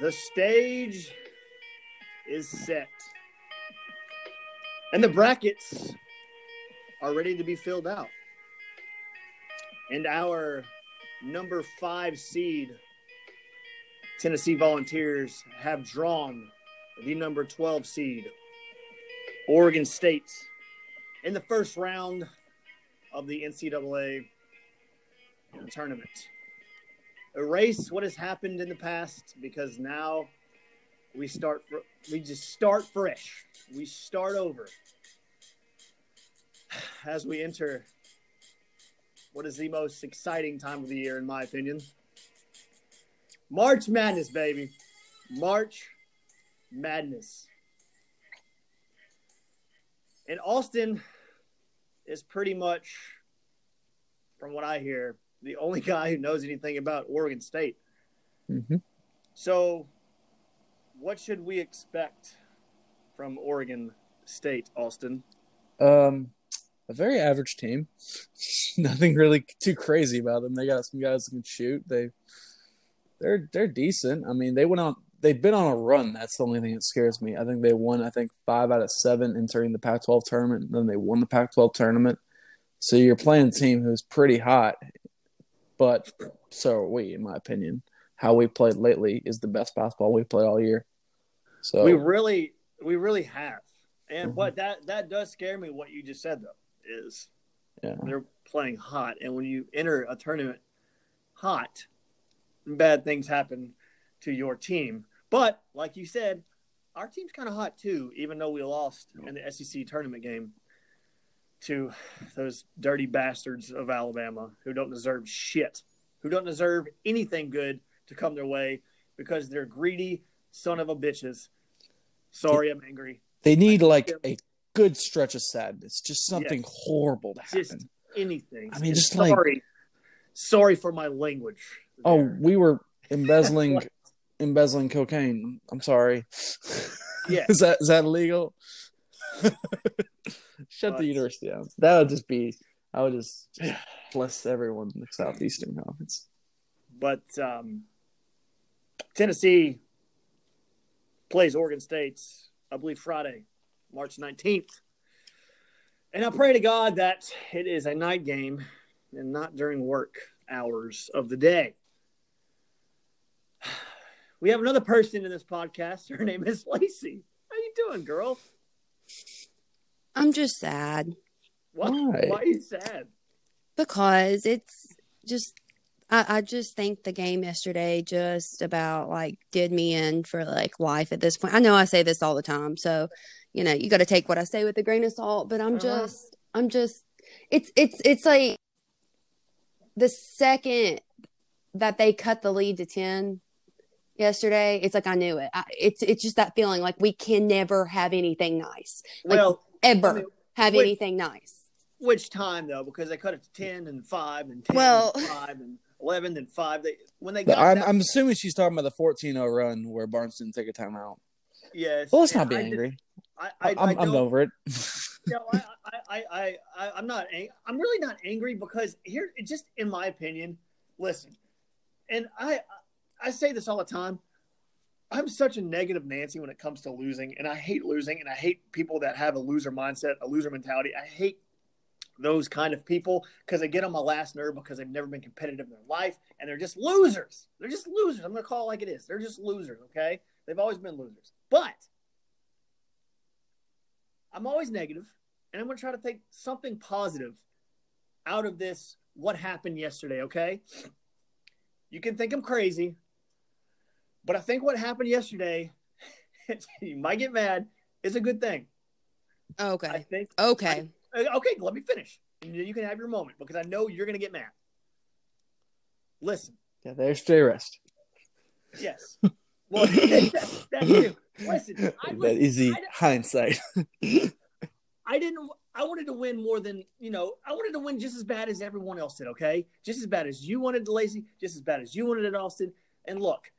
The stage is set. And the brackets are ready to be filled out. And our number five seed, Tennessee Volunteers, have drawn the number 12 seed, Oregon State, in the first round of the NCAA tournament. Erase what has happened in the past because now we start we just start fresh. We start over as we enter what is the most exciting time of the year in my opinion. March Madness, baby. March Madness. And Austin is pretty much, from what I hear, the only guy who knows anything about Oregon State. Mm-hmm. So, what should we expect from Oregon State, Austin? Um, a very average team. Nothing really too crazy about them. They got some guys who can shoot. They they're they're decent. I mean, they went on. They've been on a run. That's the only thing that scares me. I think they won. I think five out of seven entering the Pac-12 tournament. And then they won the Pac-12 tournament. So you're playing a team who's pretty hot, but so are we, in my opinion. How we played lately is the best basketball we played all year. So We really, we really have. And Mhm. but that that does scare me. What you just said though is yeah, they're playing hot, and when you enter a tournament hot, bad things happen to your team. But like you said, our team's kind of hot too, even though we lost in the SEC tournament game to those dirty bastards of Alabama who don't deserve shit, who don't deserve anything good to come their way because they're greedy son of a bitches. Sorry, I'm angry. they need like a good stretch of sadness, just something Yes. horrible to happen. Just anything. I mean, And just like- sorry, sorry for my language. Oh, there. we were embezzling embezzling cocaine. I'm sorry. Yeah. is that is that illegal? Shut But- the university down. That would just be. I would just, just bless everyone in the Southeastern Conference. But um, Tennessee plays Oregon State, I believe, Friday, March 19th. And I pray to God that it is a night game and not during work hours of the day. We have another person in this podcast. Her name is Lacey. How you doing, girl? I'm just sad Why, Why? why are you sad? because it's just I, I just think the game yesterday just about like did me in for like life at this point. I know I say this all the time, so you know you got to take what I say with a grain of salt. But I'm Uh-huh. just I'm just it's it's it's like the second that they cut the lead to ten yesterday, it's like I knew it. I, it's it's just that feeling like we can never have anything nice Like, Well, ever I mean, have wait. anything nice. which time though? Because they cut it to ten and five and ten Well- and five and eleven and five. They when they But got I'm, that, I'm assuming she's talking about the 14-0 run where Barnes didn't take a timeout. yes. Well, let's not be I did- angry. I, I, I'm, I I'm over it. No, I, I, I, I, I, I'm not. Ang- I'm really not angry because here, it just in my opinion, listen, and I, I say this all the time. I'm such a negative Nancy when it comes to losing, and I hate losing, and I hate people that have a loser mindset, a loser mentality. I hate those kind of people because they get on my last nerve because they've never been competitive in their life, and they're just losers. They're just losers. I'm gonna call it like it is. They're just losers. Okay, they've always been losers, but I'm always negative, and I'm going to try to take something positive out of this. What happened yesterday? Okay, you can think I'm crazy, but I think what happened yesterday, you might get mad, is a good thing. Okay. I Okay. think. Okay. Uh, Okay, let me finish. You can have your moment because I know you're going to get mad. Listen, Yeah, there's J Rest. yes. Well, that's, that's you. Listen, I was, that is the I- hindsight. I didn't. I wanted to win more than you know. I wanted to win just as bad as everyone else did. Okay, just as bad as you wanted to Lacey, just as bad as you wanted it Austin. And look,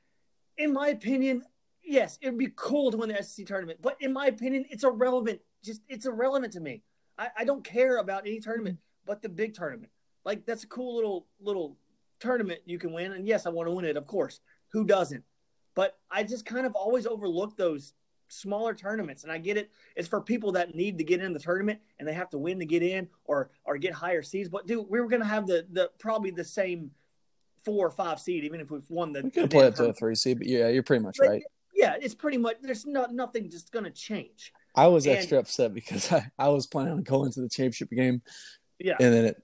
in my opinion, yes, it would be cool to win the SEC tournament, but in my opinion, it's irrelevant. Just it's irrelevant to me. I, I don't care about any tournament but the big tournament. Like that's a cool little little tournament you can win. And yes, I want to win it, of course. Who doesn't? But I just kind of always overlook those smaller tournaments, and I get it. It's for people that need to get in the tournament and they have to win to get in or or get higher seeds. But dude, we were gonna have the the probably the same four or five seed, even if we've won the. We could play up to a three seed, but yeah, you're pretty much But, right. Yeah, it's pretty much there's not nothing just gonna change. I was and- extra upset because I, I was planning on going to the championship game, Yeah, and then it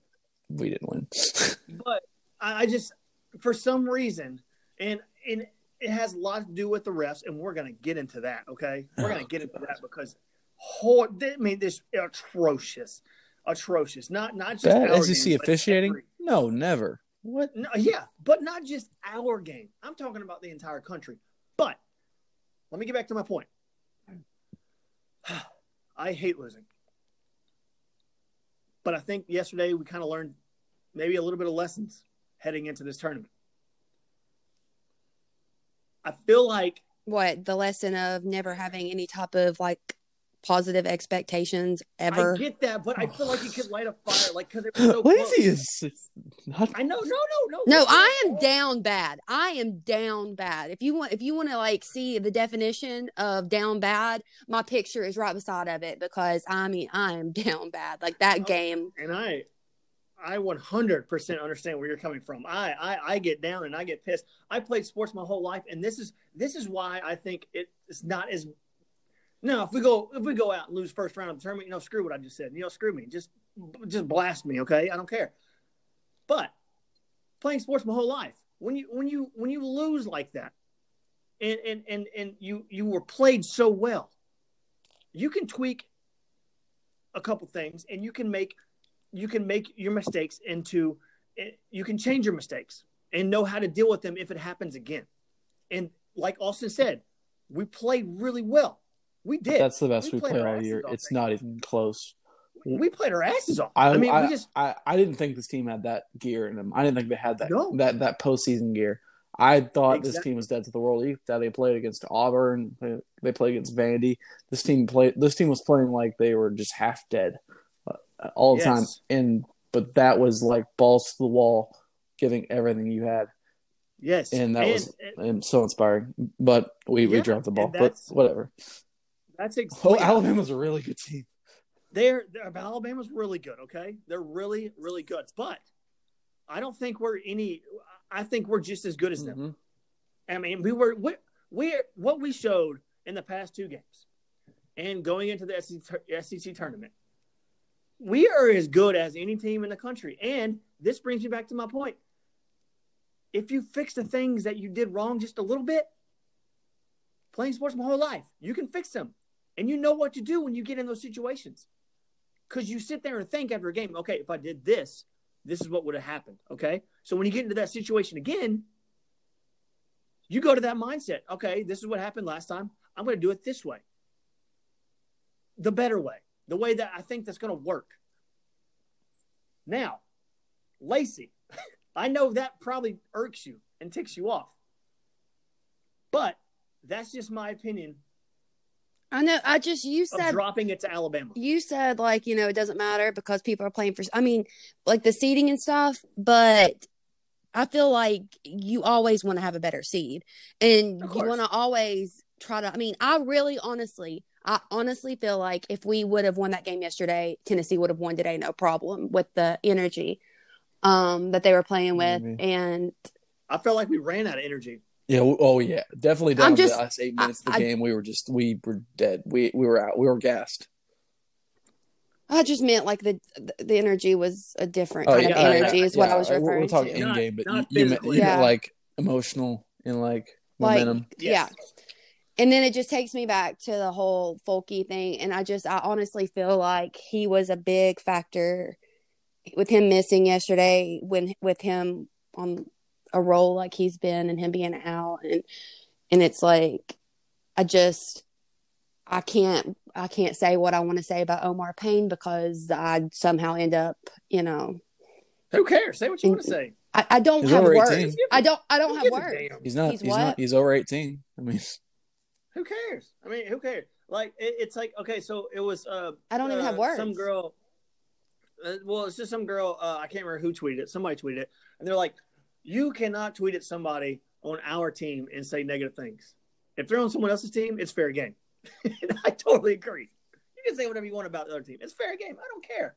we didn't win. but I just for some reason, and and it has a lot to do with the refs, and we're gonna get into that. Okay, we're gonna Oh, get into that because, hor- I mean, this atrocious, atrocious. Not not just Bad SEC officiating? No, never. What? No, yeah, but not just our game. I'm talking about the entire country. But let me get back to my point. I hate losing. But I think yesterday we kind of learned maybe a little bit of lessons heading into this tournament. I feel like What the lesson of never having any type of like positive expectations ever. I get that, but I feel like you could light a fire, like because it was so Lazy close. is it's not. I know, no, no, no. No, I am all- down bad. I am down bad. If you want, if you want to like see the definition of down bad, my picture is right beside of it because I mean I am down bad. Like that Oh. game. and I, I 100% understand where you're coming from. I, I, I get down and I get pissed. I played sports my whole life, and this is this is why I think it, it's not as. No, if we go if we go out and lose first round of the tournament, you know, screw what I just said. You know, screw me. Just just blast me, okay? I don't care. But playing sports my whole life, when you when you when you lose like that, and and and and you you were played so well, you can tweak a couple things, and you can make you can make your mistakes into you can change your mistakes and know how to deal with them if it happens again. And like Austin said, we played really well. We did. That's the best We we, played play all year. It's not even close. we played our asses off. I, I, mean, I, we just I, I didn't think this team had that gear in them. I didn't think they had that No. that that postseason gear. I thought this team was dead to the world. That they played against Auburn, they, played against Vandy. This team played. This team was playing like they were just half dead uh, all the Yes. time. And but that was like balls to the wall, giving everything you had, yes, and that was and and so inspiring. But we we dropped the ball. But whatever. That's ex- Oh, Alabama's a really good team. they're, they're Alabama's really good. Okay, they're really really good. But I don't think we're any. I think we're just as good as them. Mhm. I mean, we were we we what we showed in the past two games, and going into the SEC, SEC tournament, we are as good as any team in the country. And this brings me back to my point: if you fix the things that you did wrong just a little bit, playing sports my whole life, you can fix them, and you know what to do when you get in those situations. Because you sit there and think after a game, okay, if I did this, this is what would have happened. Okay, so when you get into that situation again, you go to that mindset. Okay, this is what happened last time. I'm going to do it this way. The better way, the way that I think that's going to work. Now, Lacey, I know that probably irks you and ticks you off, but that's just my opinion I know. I just you said dropping it to Alabama. you said like you know it doesn't matter because people are playing for. I mean, like the seeding and stuff, but. I feel like you always want to have a better seed and you want to always try to I mean, I really honestly I honestly feel like if we would have won that game yesterday, Tennessee would have won today no problem with the energy um that they were playing with Maybe. and I felt like we ran out of energy. Yeah. Oh yeah. Definitely down I'm just- the last eight minutes of the I- I- game. We were just we were dead. We we were out. We were gassed. I just meant like the the energy was a different Oh, kind yeah, of energy yeah, is what yeah. I was We'll- referring We'll talk to. in game, but not you, you, meant, physically. you meant like emotional and like Like- momentum. Yeah. And then it just takes me back to the whole folky thing. And I just, I honestly feel like he was a big factor with him missing yesterday when, with him on a role like he's been and him being out. And, and it's like, I just, I can't, I can't say what I want to say about Omar Payne because I somehow end up, you know, Who cares? Say what you want to say. I, I don't He's have words. 18. I don't, I don't Who have words. He's not. He's He's, not. He's over eighteen. I mean, Who cares? I mean, who cares? Like it, it's like okay, so it was. Uh, I don't even uh, have words. Some girl. Uh, well, it's just some girl. Uh, I can't remember who tweeted it. Somebody tweeted it, and they're like, "You cannot tweet at somebody on our team and say negative things. If they're on someone else's team, it's fair game. I totally agree. You can say whatever you want about the other team. It's fair game. I don't care.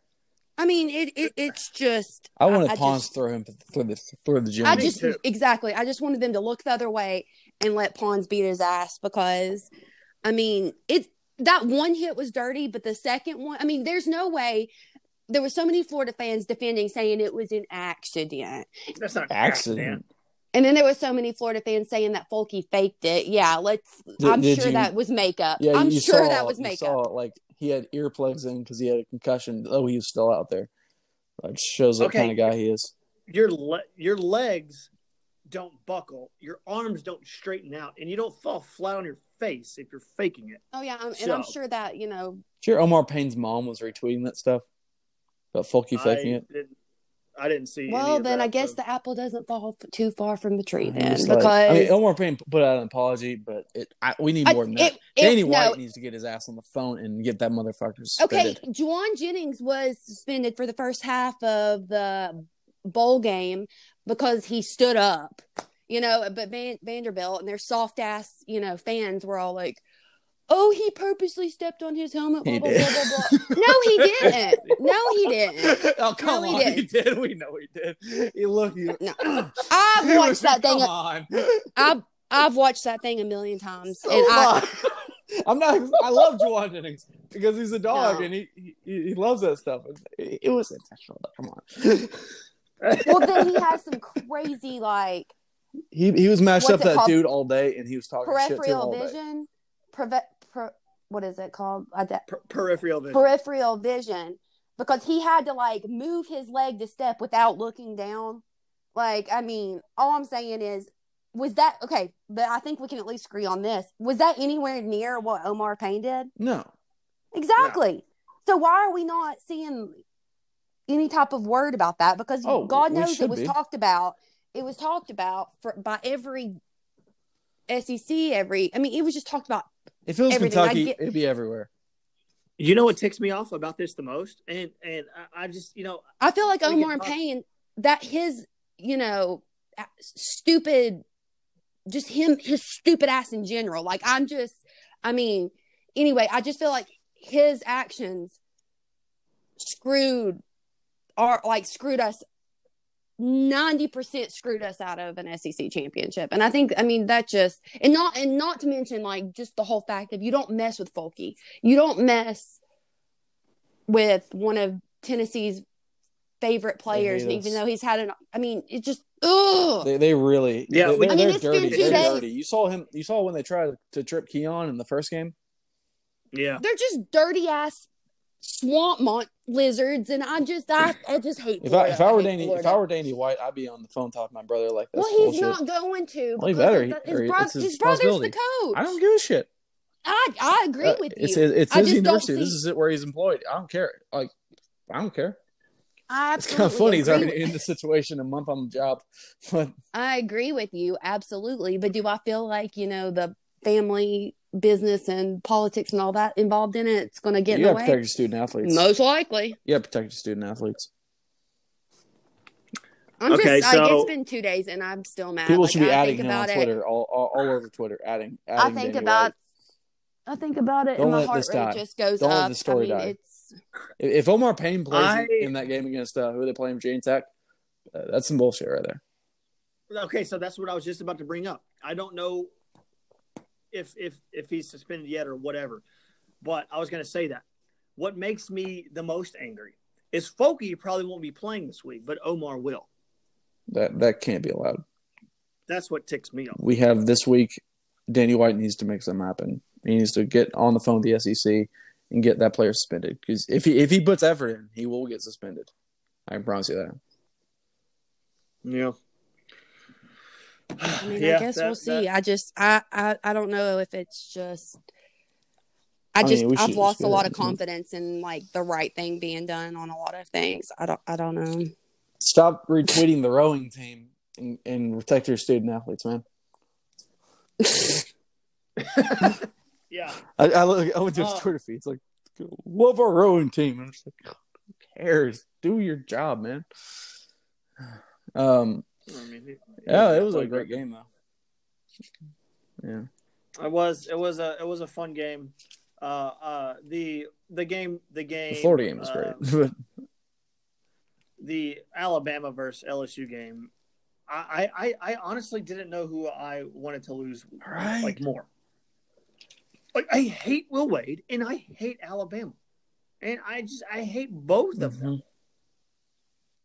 I mean, it, it it's just. I wanted I Pons just- throw him through the through the gym. I just exactly. I just wanted them to look the other way and let Pons beat his ass because, I mean, it that one hit was dirty, but the second one, I mean, there's no way. There were so many Florida fans defending, saying it was an accident, That's not an accident. and then there were so many Florida fans saying that Folky faked it. Yeah, let's. Did- I'm did sure you- that was makeup. Yeah, I'm sure saw, that was you makeup. Saw, like he had earplugs in because he had a concussion. Oh, he was still out there. Like shows what Okay. kind of guy he is. Your le- your legs don't buckle, your arms don't straighten out, and you don't fall flat on your face if you're faking it. Oh yeah, I'm, and I'm sure that you know. Sure, Omar Payne's mom was retweeting that stuff about you faking I it? Didn't, I didn't see. any Well, of then that, I guess so- the apple doesn't fall too far from the tree then, was like- because I mean, Omar Payne put out an apology, but it, I, we need I- more than that. it- it- Danny no, White needs to get his ass on the phone and get that motherfucker suspended. Okay, Jauan Jennings was suspended for the first half of the bowl game because he stood up. You know, but Van- Vanderbilt and their soft ass, you know, fans were all like, "Oh, he purposely stepped on his helmet." Blah He blah blah blah blah. no, he didn't. No, he oh, didn't. oh come No, he on, did. he did. We know he did. He looked. He, No, I've He watched that thing. Come on. I've I've watched that thing a million times, So and I. I'm not. I love Jauan Jennings because he's a dog No. and he, he he loves that stuff. It, it was intentional. Come on. Well, then he has some crazy like he he was mashed up that called? dude all day and he was talking shit to him peripheral all day. vision. Per- what is it called? Per- peripheral vision. peripheral vision because he had to like move his leg to step without looking down. Like, I mean, all I'm saying is, was that okay? But I think we can at least agree on this. Was that anywhere near what Omar Payne did? No, Exactly. So why are we not seeing any type of word about that? Because Oh, God knows it was be. talked about. It was talked about for by every SEC. Every, I mean, it was just talked about. If it was Everything, Kentucky, get- it'd be everywhere. You know what ticks me off about this the most, and and I, I just you know I feel like We can Omar talk- Payne that his, you know, stupid, just him, his stupid ass in general. Like I'm just, I mean, anyway, I just feel like his actions screwed, are like screwed us. 90% screwed us out of an SEC championship. And I think I mean that just and not and not to mention like just the whole fact of you don't mess with Folky. You don't mess with one of Tennessee's favorite players, even though he's had an I mean, it just ugh. They they really Yeah, They, we- are I mean, they're dirty. They're days. dirty. You saw him. You saw when they tried to trip Keon in the first game. yeah. They're just dirty ass swamp mont lizards and I just I, I just hate If I if I were hate Danny if I were Danny White, I'd be on the phone talking to my brother like this. well, he's bullshit. not going to. Well, he better. his, bro- his his brother's the coach. I don't give a shit. I I agree Uh, with it's you. it's I his university. This is it where he's employed. I don't care. Like I don't care. I It's kind of funny. He's already in the situation, a month on the job. But I agree with you absolutely, but do I feel like you know the family business and politics and all that involved in it? It's going to get you in the to protect way. your student athletes. Most likely. You got to protect your student athletes. I'm Okay, just like so- it's been two days and I'm still mad. People Like, should be I adding think him on about it. Twitter, all, all, all over Twitter, adding. I think Danny about. White. I think about it, Don't and my let heart this rate die. just goes Don't let up. the story I mean, die. it's If, if Omar Payne plays I- in, in that game against uh, who they play in Virginia Tech, uh, that's some bullshit right there. Okay, so that's what I was just about to bring up. I don't know if if if he's suspended yet or whatever, but I was going to say that. What makes me the most angry is Folky probably won't be playing this week, but Omar will. That that can't be allowed. That's what ticks me off. We have this week. Danny White needs to make something happen. He needs to get on the phone with the SEC and get that player suspended. Because if he if he puts effort in, he will get suspended. I can promise you that. Yeah. I mean, Yeah, I guess that- we'll see. that- I just, I, I, I don't know if it's just. I I mean, just, I've lost a lot of confidence in like the right thing being done on a lot of things. I don't, I don't know. Stop retweeting the rowing team and, and protect your student athletes, man. Yeah. I, I, look, I went to his Oh. Twitter feed. It's like, love our rowing team. I'm just like, who cares? Do your job, man. Um, I mean, yeah, it was a great game though. Yeah. It was it was a it was a fun game. Uh, uh, the the game the game The Florida game was uh, great. the Alabama versus LSU game. I, I I honestly didn't know who I wanted to lose Right. like more. Like I hate Will Wade and I hate Alabama, and I just I hate both of them. Mhm.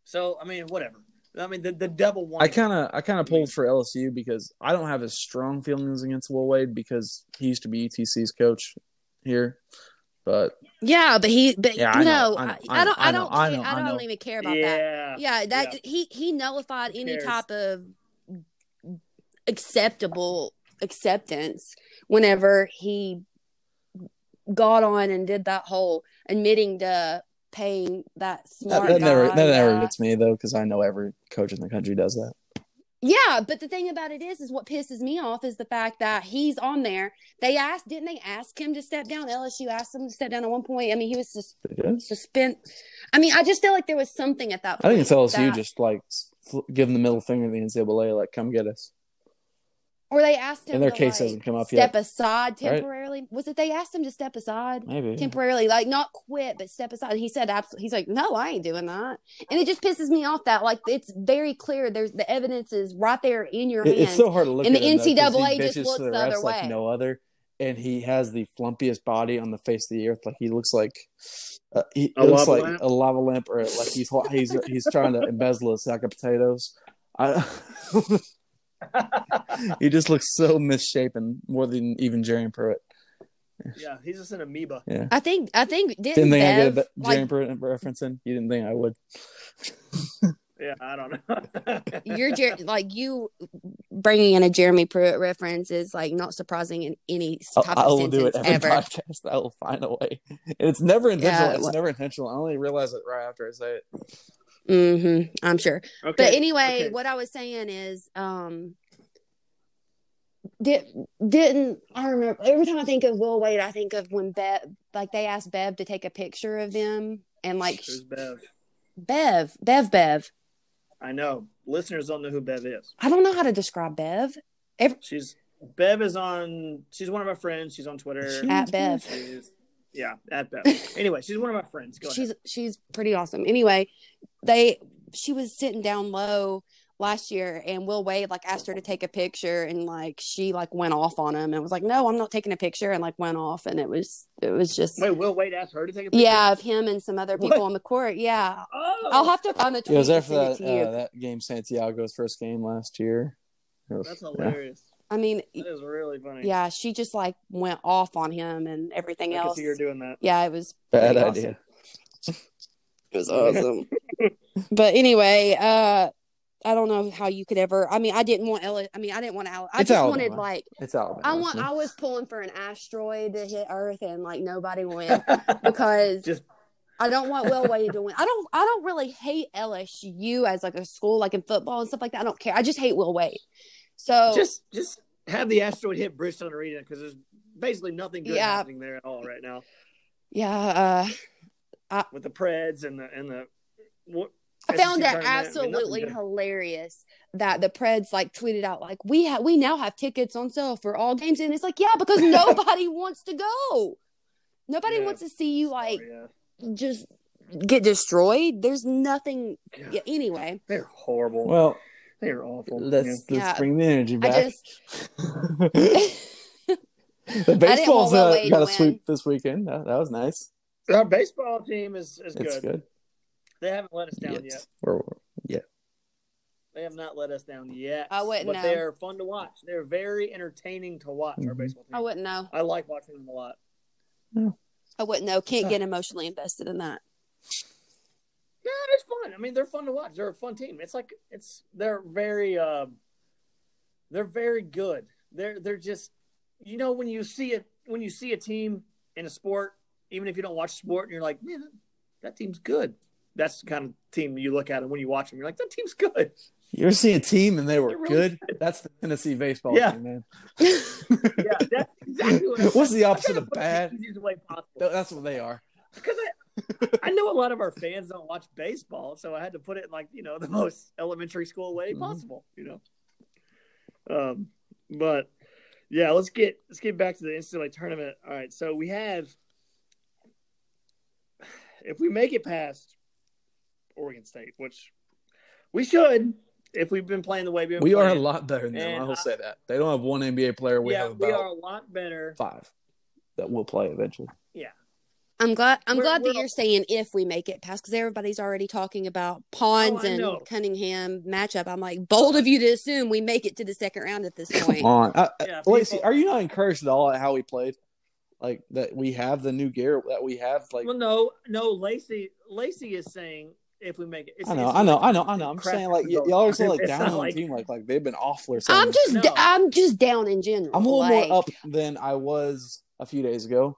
So I mean, whatever. I mean, the the devil won. I kind of I kind of pulled for LSU because I don't have as strong feelings against Will Wade because he used to be UTC's coach here, but Yeah, but he, but Yeah, I no, know, I I, know, I, don't, I I don't, I know, I I don't know. even care about that. yeah. Yeah, that Yeah. he he nullified any type of acceptable acceptance whenever he got on and did that whole admitting to paying that that, smart that guy. never that never gets me though because I know every coach in the country does that. Yeah, but the thing about it is, is what pisses me off is the fact that he's on there. They asked, didn't they ask him to step down? LSU asked him to step down at one point. I mean, he was just It is. suspend. I mean, I just feel like there was something at that I think it's LSU that- just like giving the middle finger to the NCAA, like come get us. Or they asked him And their to, case like, hasn't come up step yet. aside Right. temporarily. Was it they asked him to step aside Maybe. temporarily, like not quit but step aside? And he said, absolutely. He's like, no, I ain't doing that. And it just pisses me off that like it's very clear. There's the evidence is right there in your It- hands. it's so hard to look And at the him, though, 'cause he NCAA just looks to the the other refs like way. no other, and he has the flumpiest body on the face of the earth. Like he looks like uh, he A looks lava like lamp? a lava lamp, or like he's he's he's trying to embezzle a sack of potatoes. I, he just looks so misshapen, more than even Jerry Pruitt. yeah, he's just an amoeba. Yeah. I think I think didn't, Didn't think I Bev, get a like, Jerry Pruitt reference in. You didn't think I would. Yeah, I don't know. you're Jer- like you bringing in a Jeremy Pruitt reference is like not surprising in any I, type I of will do it sentence every ever. podcast. I will find a way. And it's never intentional. Yeah, it's what- never intentional. I only realize it right after I say it. Hmm I'm sure. okay. But anyway, okay. what I was saying is, um, did didn't I remember every time I think of Will Wade, I think of when Bev, like they asked Bev to take a picture of them, and like There's Bev. Bev, Bev, Bev. I know. Listeners don't know who Bev is. I don't know how to describe Bev. She's Bev is on. She's one of my friends. She's on Twitter. She- At Bev. She's, yeah, at Bev. anyway, she's one of my friends. Go she's ahead. she's pretty awesome. Anyway, they she was sitting down low last year and Will Wade like asked her to take a picture and like she like went off on him and was like, No, I'm not taking a picture and like went off and it was it was just Wait, Will Wade asked her to take a picture. yeah, of him and some other people What? on the court. Yeah. Oh, I'll have to find the tweet It was and after send it that uh, that game, Santiago's first game last year. Was- that's yeah. hilarious. I mean, That is really funny. yeah, she just like went off on him and everything I can else. see her doing that. Yeah, it was Bad idea. awesome. It was awesome. but anyway, uh I don't know how you could ever. I mean, I didn't want Ella. I mean, I didn't want Al. I It's just wanted like It's Alabama. I want. I was pulling for an asteroid to hit Earth, and like nobody went because Just I don't want Will Wade to win. I don't. I don't really hate LSU as like a school, like in football and stuff like that. I don't care. I just hate Will Wade. So just just have the asteroid hit Bridgestone Arena because there's basically nothing good Yeah. happening there at all right now yeah, uh, with the Preds and the and the. What, I found SEC it tournament. I mean, absolutely hilarious that the Preds like tweeted out like we have we now have tickets on sale for all games, and it's like yeah because nobody wants to go. Nobody Yeah. wants to see you like Oh, yeah. just get destroyed. There's nothing. Yeah, anyway, They're horrible. Well, they're awful. let's let's Yeah. bring the energy back. I just the baseball's uh, got a sweep this weekend. That, that was nice. Our baseball team is, is It's good. good. They haven't let us down Yes. yet. Yeah. They have not let us down yet. I wouldn't But know. they're fun to watch. They're very entertaining to watch. Our Mhm. baseball team. I wouldn't know. I like watching them a lot. I wouldn't know. Can't get emotionally invested in that. Yeah, it's fun. I mean, they're fun to watch. They're a fun team. It's like it's they're very uh, they're very good. They're they're just you know when you see it when you see a team in a sport, even if you don't watch sport, and you're like, man, that, team's good. That's the kind of team you look at, and when you watch them, you're like, that team's good. You ever see a team and they were really good? That's the Tennessee baseball Yeah. team, man. Yeah, that's exactly what. What's the opposite of bad? The easiest way possible. That's what they are. because I, know a lot of our fans don't watch baseball, so I had to put it in like you know the most elementary school way Mhm. possible. You know, um, But yeah, let's get let's get back to the NCAA tournament. All right, so we have if we make it past Oregon State, which we should if we've been playing the way we've been We are a lot better than them. I will I- say that they don't have one NBA player. We yeah, have we are a lot better. five that will play eventually. I'm glad. I'm We're- glad that we're- you're saying if we make it past because everybody's already talking about oh, Pons Oh, and know. Cunningham matchup. I'm like bold of you to assume we make it to the second round at this point. Come on, Yeah, Lacey, people- are you not encouraged at all at how we played? Like that we have the new gear that we have. Like well, no, no. Lacey, Lacey is saying if we make it, it's, I know, it's I know, like I know, I know. I'm saying like y- y'all are saying like down on like- the team, like like they've been awful or something. I'm just. No. I'm just down in general. I'm a little like, more up than I was a few days ago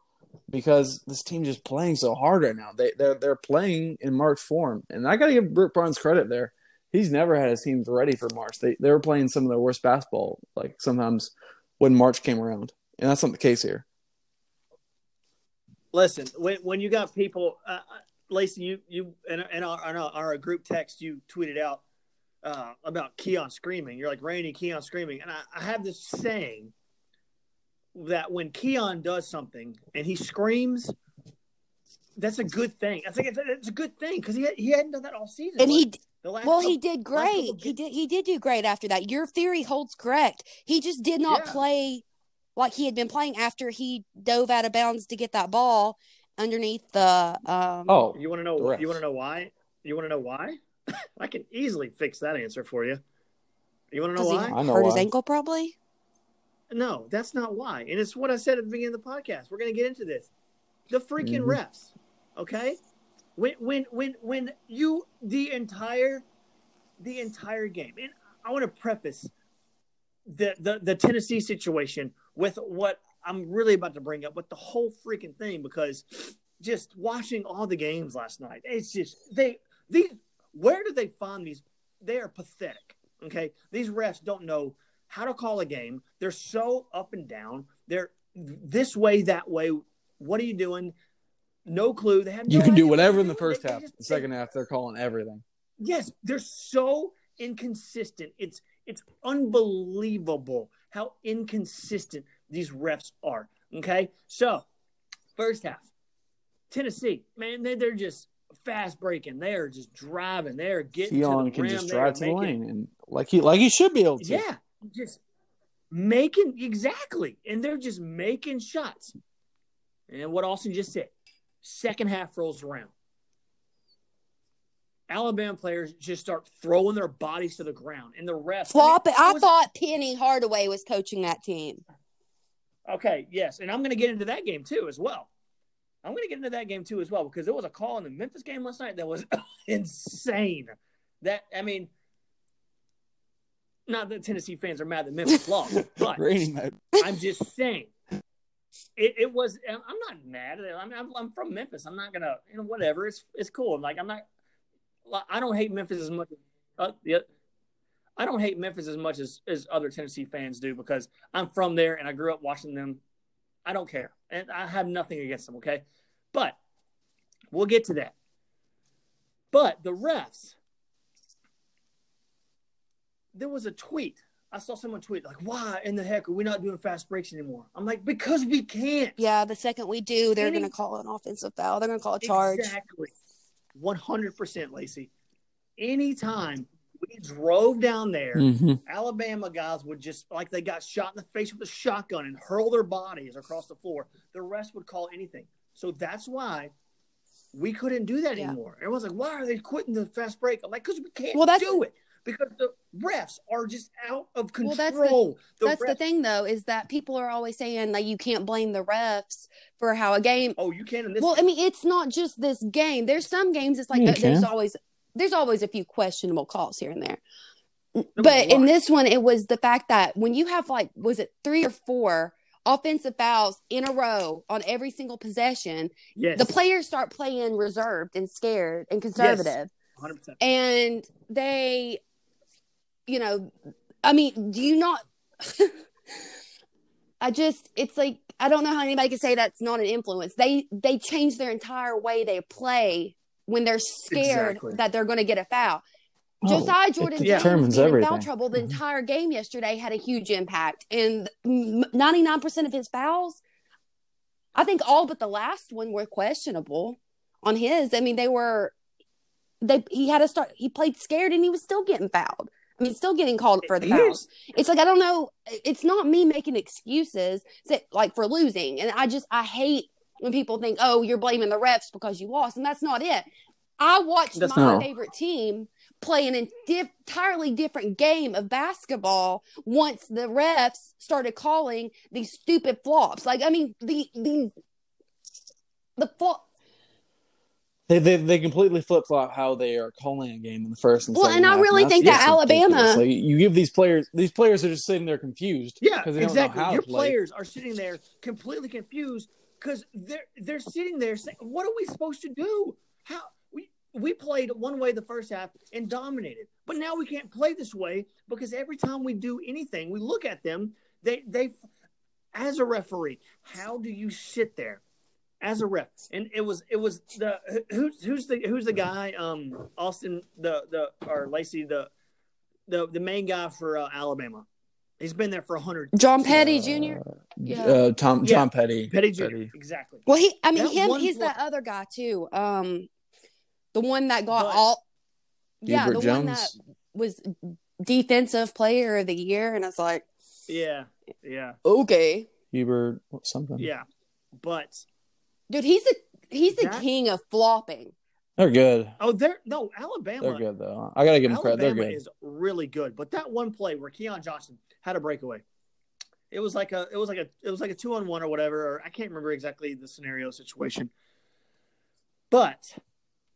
because this team just playing so hard right now. They they're they're playing in March form, and I got to give Brooke Barnes credit there. He's never had his teams ready for March. They they were playing some of their worst basketball like sometimes when March came around, and that's not the case here. Listen, when when you got people, uh, uh, Lacey, you you and and our, and our group text, you tweeted out uh, about Keon screaming. You're like Randy Keon screaming, and I, I have this saying that when Keon does something and he screams, that's a good thing. I think it's, it's a good thing because he had, he hadn't done that all season. And he Like, the last well, he did last couple great. He did. He did do great after that. Your theory holds correct. He just did not Yeah. play like he had been playing after he dove out of bounds to get that ball underneath the. Um, Oh, You want to know? The. You want to know why? You want to know why? I can easily fix that answer for you. You want to know does he why? I know hurt his ankle probably? No, that's not why. And it's what I said at the beginning of the podcast. We're going to get into this. The freaking Mhm. refs. Okay? When when when when you the entire the entire game. And I want to preface the the the Tennessee situation with what I'm really about to bring up with the whole freaking thing because just watching all the games last night, it's just they these where do they find these? They are pathetic. Okay, these refs don't know how to call a game. They're so up and down. They're this way, that way. What are you doing? No clue. They have. you can idea do whatever in the first They- they half. just- The second half, they're calling everything. Yes, they're so inconsistent. It's it's unbelievable how inconsistent these refs are. Okay, so first half, Tennessee, man, they, they're just fast breaking. They are just driving. They are getting Keon to the can rim. just drive to the lane and like he like he should be able to. Yeah, just making exactly, and they're just making shots. And what Austin just said, second half rolls around. Alabama players just start throwing their bodies to the ground, and the refs Flop it. I was- thought Penny Hardaway was coaching that team. Okay, yes, and I'm going to get into that game too as well. I'm going to get into that game too as well because there was a call in the Memphis game last night that was insane. That I mean, not that Tennessee fans are mad that Memphis lost, but Raining. I'm just saying. It, it was. I'm not mad at it. I'm, I'm, I'm from Memphis. I'm not gonna, you know, whatever. It's it's cool. Like I'm not. I don't hate Memphis as much. Uh, I don't hate Memphis as much as as other Tennessee fans do because I'm from there and I grew up watching them. I don't care, and I have nothing against them. Okay, but we'll get to that. But the refs. There was a tweet I saw someone tweet like, "Why in the heck are we not doing fast breaks anymore?" I'm like, "Because we can't." Yeah, the second we do, they're going to call an offensive foul. They're going to call a charge. Exactly. One hundred percent, Lacey. Anytime we drove down there, Mhm. Alabama guys would just like they got shot in the face with a shotgun and hurl their bodies across the floor. The rest would call anything. So that's why we couldn't do that Yeah. anymore. Everyone's like, "Why are they quitting the fast break?" I'm like, "Because we can't Well, that's- do it." Because the refs are just out of control. Well, that's the- The That's the thing, though, is that people are always saying like you can't blame the refs for how a game. Oh, you can in this. Well, I mean, it's not just this game. There's some games it's like You there's always there's always a few questionable calls here and there. was But a in this one, it was the fact that when you have like was it three or four offensive fouls in a row on every single possession, yes, the players start playing reserved and scared and conservative. 100%. and they you know i mean do you not i just it's like i don't know how anybody can say that's not an influence they they change their entire way they play when they're scared Exactly. that they're going to get a foul Josiah Jordan it Yeah. determines being in foul trouble the Mhm. entire game yesterday had a huge impact, and ninety nine percent of his fouls, I think all but the last one were questionable on his. I mean, they were they he had a start. He played scared, and he was still getting fouled. I mean, still getting called for the Here's- fouls. It's like I don't know. It's not me making excuses say, like for losing, and I just I hate when people think, oh, you're blaming the refs because you lost, and that's not it. I watched That's my not- favorite team play an entif- entirely different game of basketball once the refs started calling these stupid flops. Like, I mean, the the the flop. They they, they completely flip flop how they are calling a game in the first and Well, second and I really that's think that Alabama- Like, you give these players these players are just sitting there confused. Yeah, they don't exactly. Know how Your play. players are sitting there completely confused because they're they're sitting there saying, "What are we supposed to do? How we we played one way the first half and dominated, but now we can't play this way because every time we do anything, we look at them. They they as a referee, how do you sit there?" As a ref, and it was it was the who's who's the who's the guy um Austin the the or Lacey the the the main guy for uh, Alabama. He's been there for a hundred John Petty Uh, Jr. Yeah. Uh, Tom Yeah. John Petty. Petty Jr. Exactly. Well, he. I mean, That him. He's flop- that other guy too. Um, the one that got But- all. Yeah, Herbert the one that was defensive player of the year, and it's like, Yeah. Yeah. okay, Herbert something. Yeah. But dude, he's a he's the That- king of flopping. They're good. oh, they're no Alabama. They're good though. I gotta give them credit. They're Alabama good. is really good. But that one play where Keon Johnson had a breakaway, it was like a it was like a it was like a two on one or whatever. Or I can't remember exactly the scenario situation. But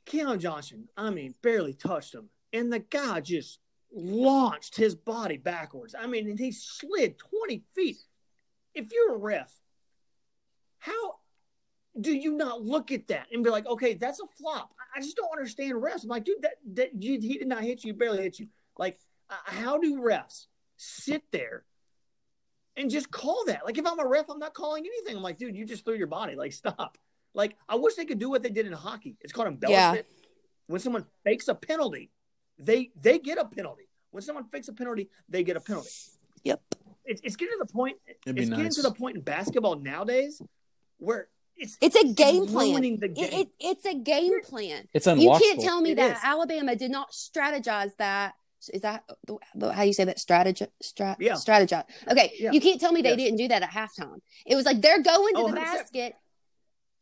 Keon Johnson, I mean, barely touched him, and the guy just launched his body backwards. I mean, and he slid twenty feet. If you're a ref, how do you not look at that and be like, okay, that's a flop? I- I just don't understand refs. I'm like, dude, that, that you, he did not hit you, barely hit you. Like, uh, how do refs sit there and just call that? Like, if I'm a ref, I'm not calling anything. I'm like, dude, you just threw your body. Like, stop. Like, I wish they could do what they did in hockey. It's called embellishment. When someone fakes a penalty, they they get a penalty. When someone fakes a penalty, they get a penalty. Yep. It's, it's getting to the point. It'd be It's getting to the point in basketball nowadays where it's It's a game plan. ruining the It, it, it's a game plan. It's You can't tell me It that is. Alabama did not strategize that. Is that the, the, how you say that? Strategy, strat, Yeah. strategize. Okay, Yeah. you can't tell me they Yeah. didn't do that at halftime. It was like they're going to Oh, the 100%. basket,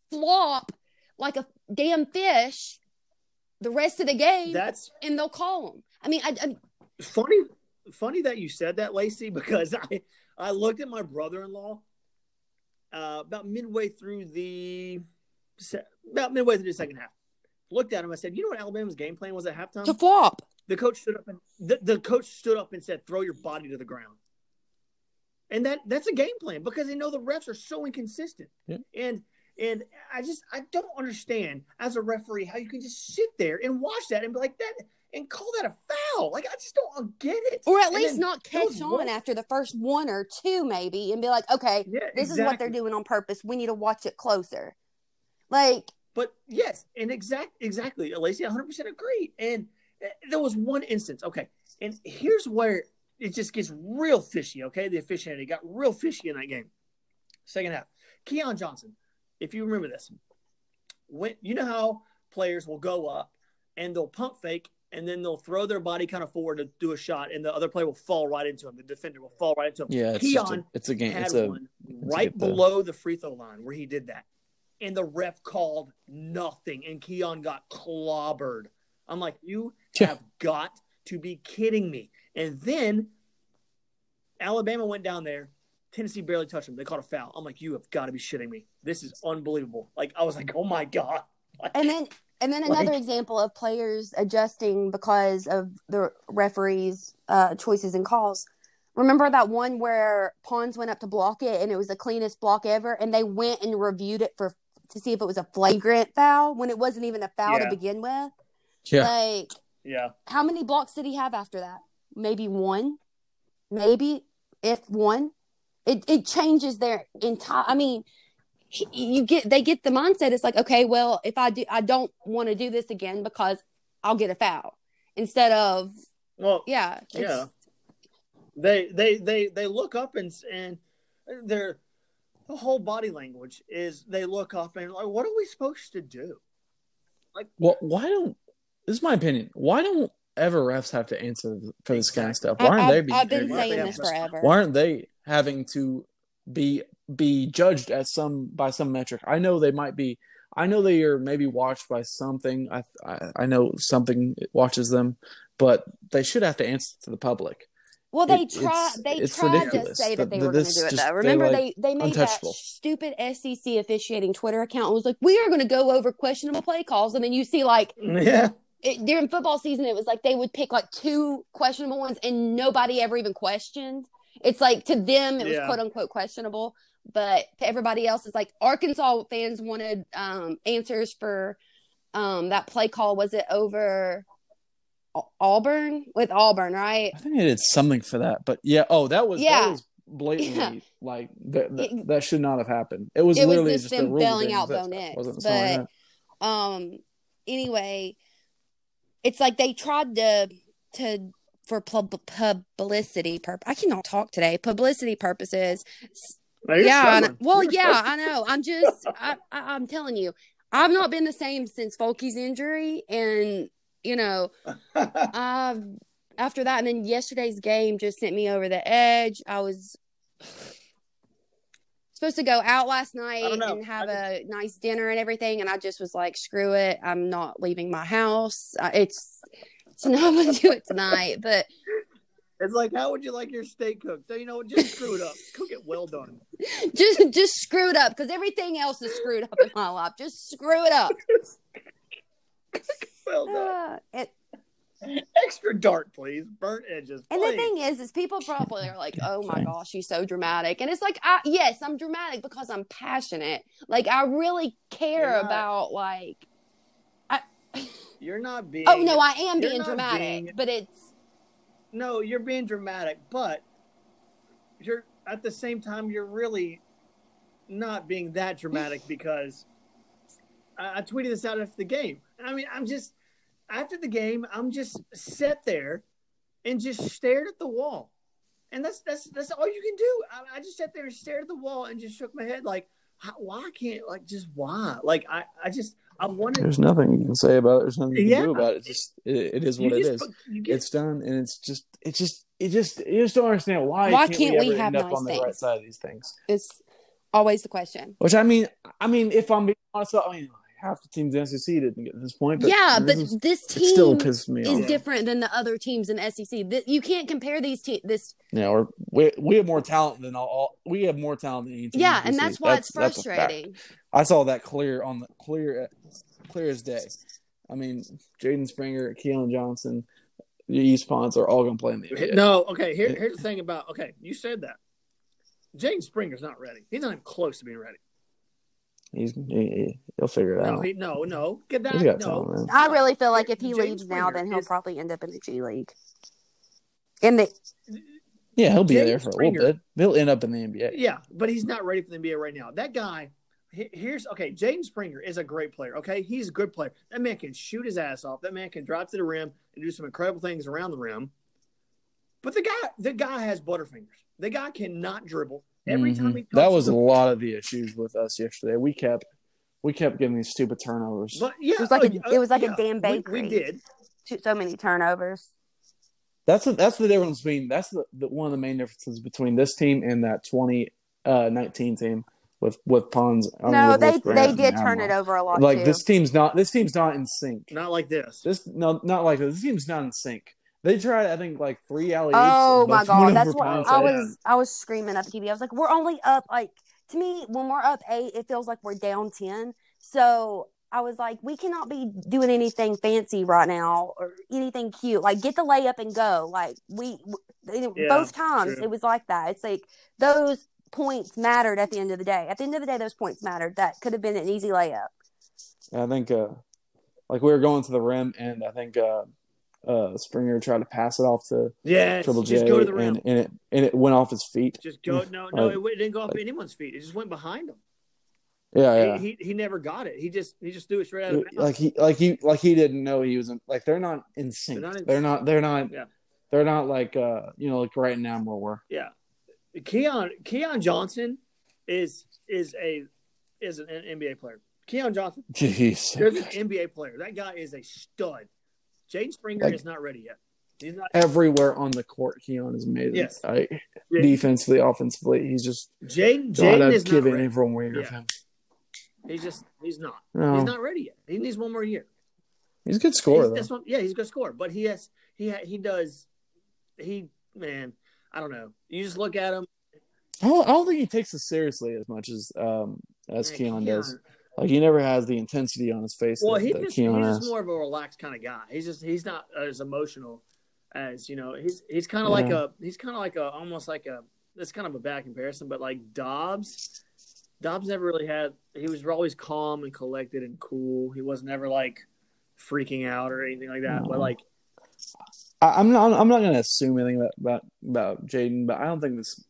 flop like a damn fish, the rest of the game, That's and they'll call them. I mean, I, I funny. Funny that you said that, Lacey, because I I looked at my brother-in-law uh, about midway through the about midway through the second half. Looked at him. I said, "You know what Alabama's game plan was at halftime?" to flop. the coach stood up and the, the coach stood up and said, "Throw your body to the ground." And that that's a game plan because they know the refs are so inconsistent. Yeah. And and I just I don't understand as a referee how you can just sit there and watch that and be like that and call that a foul. Like I just don't get it. Or at And least not catch on after the first one or two, maybe, and be like, okay, Yeah, this is what they're doing on purpose. We need to watch it closer. Like, But yes, and exact exactly, Lacey, 100 percent agree. And uh, there was one instance. Okay, and here's where it just gets real fishy. Okay, the officiating got real fishy in that game. Second half, Keon Johnson. If you remember this, when you know how players will go up and they'll pump fake and then they'll throw their body kind of forward to do a shot, and the other player will fall right into him. The defender will fall right into him. Yeah, it's Keon a, it's a game. had It's a one right get the- below the free throw line where he did that. And the ref called nothing, and Keon got clobbered. I'm like, you Yeah. have got to be kidding me. And then Alabama went down there. Tennessee barely touched him. They called a foul. I'm like, you have got to be shitting me. This is unbelievable. Like, I was like, oh my God. Like, and then and then Like- another example of players adjusting because of the referees' uh, choices and calls. Remember that one where Pons went up to block it and it was the cleanest block ever, and they went and reviewed it for to see if it was a flagrant foul when it wasn't even a foul Yeah. to begin with. Yeah, Like, yeah. how many blocks did he have after that? Maybe one, maybe if one. It it changes their entire. I mean, he- you get they get the mindset. It's like okay, well, if I do, I don't want to do this again because I'll get a foul, instead of Well, yeah, Yeah. they they they they look up and and their the whole body language is they look up and like, what are we supposed to do? Like well, why don't? This is my opinion. Why don't ever refs have to answer for this kind of stuff? Why aren't I, they being I've been saying this forever. Why aren't they having to be be judged at some by some metric? I know they might be. I know they are maybe watched by something. I I, I know something watches them, but they should have to answer to the public. Well, they It- tried. it's- They it's tried to say that that- they that were going to do it just- though. they're, Remember, like, they they made that stupid SEC officiating Twitter account and was like, "We are going to go over questionable play calls," and then you see like Yeah. it, during football season, it was like they would pick like two questionable ones, and nobody ever even questioned. It's like to them, it was Yeah. quote unquote questionable, but to everybody else, it's like Arkansas fans wanted um, answers for um, that play call. Was it over Auburn with Auburn, right? I think they did something for that, but yeah. Oh, that was Yeah. that was blatantly Yeah. like that, that. It- that should not have happened. It was It was just just, them bailing out Bo Nix, wasn't something like but- um anyway it's like they tried to to for pub- publicity purpose i cannot talk today publicity purposes No, yeah well yeah i know. I'm just I, I i'm telling you i've not been the same since Fulky's injury and you know I've after that and then yesterday's game just sent me over the edge. I was supposed to go out last night and have a nice dinner and everything and i just was like screw it i'm not leaving my house. It's so now i'm gonna do it tonight but It's like, how would you like your steak cooked? So you know, just screw it up. Cook it well done. just just screw it up because everything else is screwed up in my life just screw it up Well done. Uh, and, Extra dark, please. Burnt edges. Please. And the thing is, is people probably are like, "Oh my gosh, she's so dramatic," and it's like, I, yes, I'm dramatic because I'm passionate. Like I really care not- about like. you're not being. Oh no, I am being dramatic, being- but it's no, you're being dramatic, but you're at the same time you're really not being that dramatic because I, I tweeted this out after the game. I mean, I'm just after the game, I'm just sat there and just stared at the wall, and that's that's that's all you can do. I, I just sat there and stared at the wall and just shook my head like, how, why can't like just why? Like I I just I wanted. There's nothing you can say about it. There's nothing you can Yeah. do about it. It's just it, it is you what it just- is. Get, It's done, and it's just it just it just you just don't understand why. Why can't, can't we, we ever have end up nice on the right side of these things? it's always the question. Which I mean, I mean, if I'm being honest, I mean, half the teams in the SEC didn't get to this point. But yeah, this but is- this it still team me is off. Different than the other teams in SEC. Th- You can't compare these te- this. Yeah, or we we have more talent than all, all. We have more talent than any team. Yeah, in and that's why it's that's a fact. frustrating. I saw that clear on the clear, clear as day. I mean, Jaden Springer, Keon Johnson, the Yves Pons are all going to play in the NBA. No, okay. Here, here's the thing about okay. You said that. Jaden Springer's not ready. He's not even close to being ready. He's he, will figure it No, out. he, no, no. Get that. He's got no. talent, man. I really feel like if he Jaden leaves now, then he'll is- probably end up in the G League. In the Yeah, he'll be Jaden there for a Springer- little bit. He'll end up in the NBA. Yeah, but he's not ready for the NBA right now. That guy. Here's okay. Jaden Springer is a great player. Okay, he's a good player. That man can shoot his ass off. That man can drive to the rim and do some incredible things around the rim. But the guy, the guy has butterfingers. The guy cannot dribble. Every time Mhm. he that was a lot of the issues with us yesterday. We kept we kept getting these stupid turnovers. But yeah, It was like a- uh, it was like a yeah, Dan we- We, did. too, so many turnovers. That's the, that's the difference between that's the, the one of the main differences between this team and that 2019 team with with Pons. I mean, no, with- they with they did turn it over a lot Like too. this team's not this team's not in sync. Not like this. This no not like this. This team's not in sync. They tried I think like three alley Oh my god, that's what what I was. I was screaming at the TV. I was like, "We're only up like to me when we're up eight, it feels like we're down ten. So I was like, we cannot be doing anything fancy right now or anything cute. Like get the layup and go. Like we w- Yeah, both times true. it was like that. It's like those points mattered at the end of the day. At the end of the day, those points mattered. That could have been an easy layup. I think uh like we were going to the rim and I think uh uh Springer tried to pass it off to Yes, Triple J just go to the rim. and, and it and it went off his feet. Just go. No, no, Like- it, it didn't go off anyone's feet. It just went behind him. Yeah, yeah. He, he he never got it. He just he just threw it straight out of like he like he like he didn't know he was in, like they're not in sync. They're They're not not they're not Yeah. they're not like uh you know like right now where we're Yeah, Keon Keon Johnson is is a is an NBA player. Keon Johnson jeez There's an NBA player. That guy is a stud. Jaden Springer Like- is not ready yet. He's not. everywhere on the court Keon is amazing. Yes. I, defensively, offensively, he's just Jaden Jaden is not give ready. anything for one of him. He's just he's not. No, He's not ready yet. He needs one more year. he's a good scorer He's- though. that's yeah, he's a good scorer, but he has he ha, he does he man. I don't know. You just look at him. I don't, I don't think he takes it seriously as much as um as man, Keon does. Like he never has the intensity on his face Well, that, he's that just, he's has. just more of a relaxed kind of guy. He's just he's not as emotional as you know. He's he's kind of like a he's kind of like a almost like a it's kind of a bad comparison, but like Dobbs, Dobbs never really had. He was always calm and collected and cool. He was never like freaking out or anything like that. But like I, I'm not. I'm not going to assume anything about about, about Jaden, but I don't think this.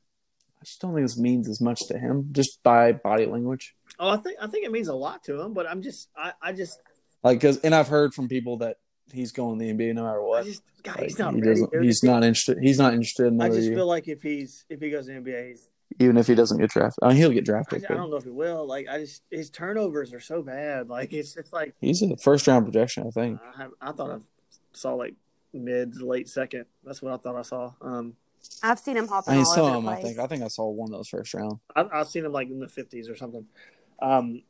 I just don't think this means as much to him just by body language. Oh, I think I think it means a lot to him. But I'm just I I just Like, cause, and I've heard from people that he's going to the NBA no matter I what. just God, Like, he's not he ready. doesn't. He's not interested. He's not interested in I just year, feel like if he's if he goes to the NBA, he's even if he doesn't get drafted. I mean, he'll get drafted. I but don't know if he will. Like I just his turnovers are so bad. Like it's it's like He's in a first round projection, I think. I, I thought I saw like mid late second. That's what I thought I saw. Um, I've seen him hopping I mean, all some over of the them. I think. I think I saw one of those first round. I, I've seen him like in the fifties or something. Um,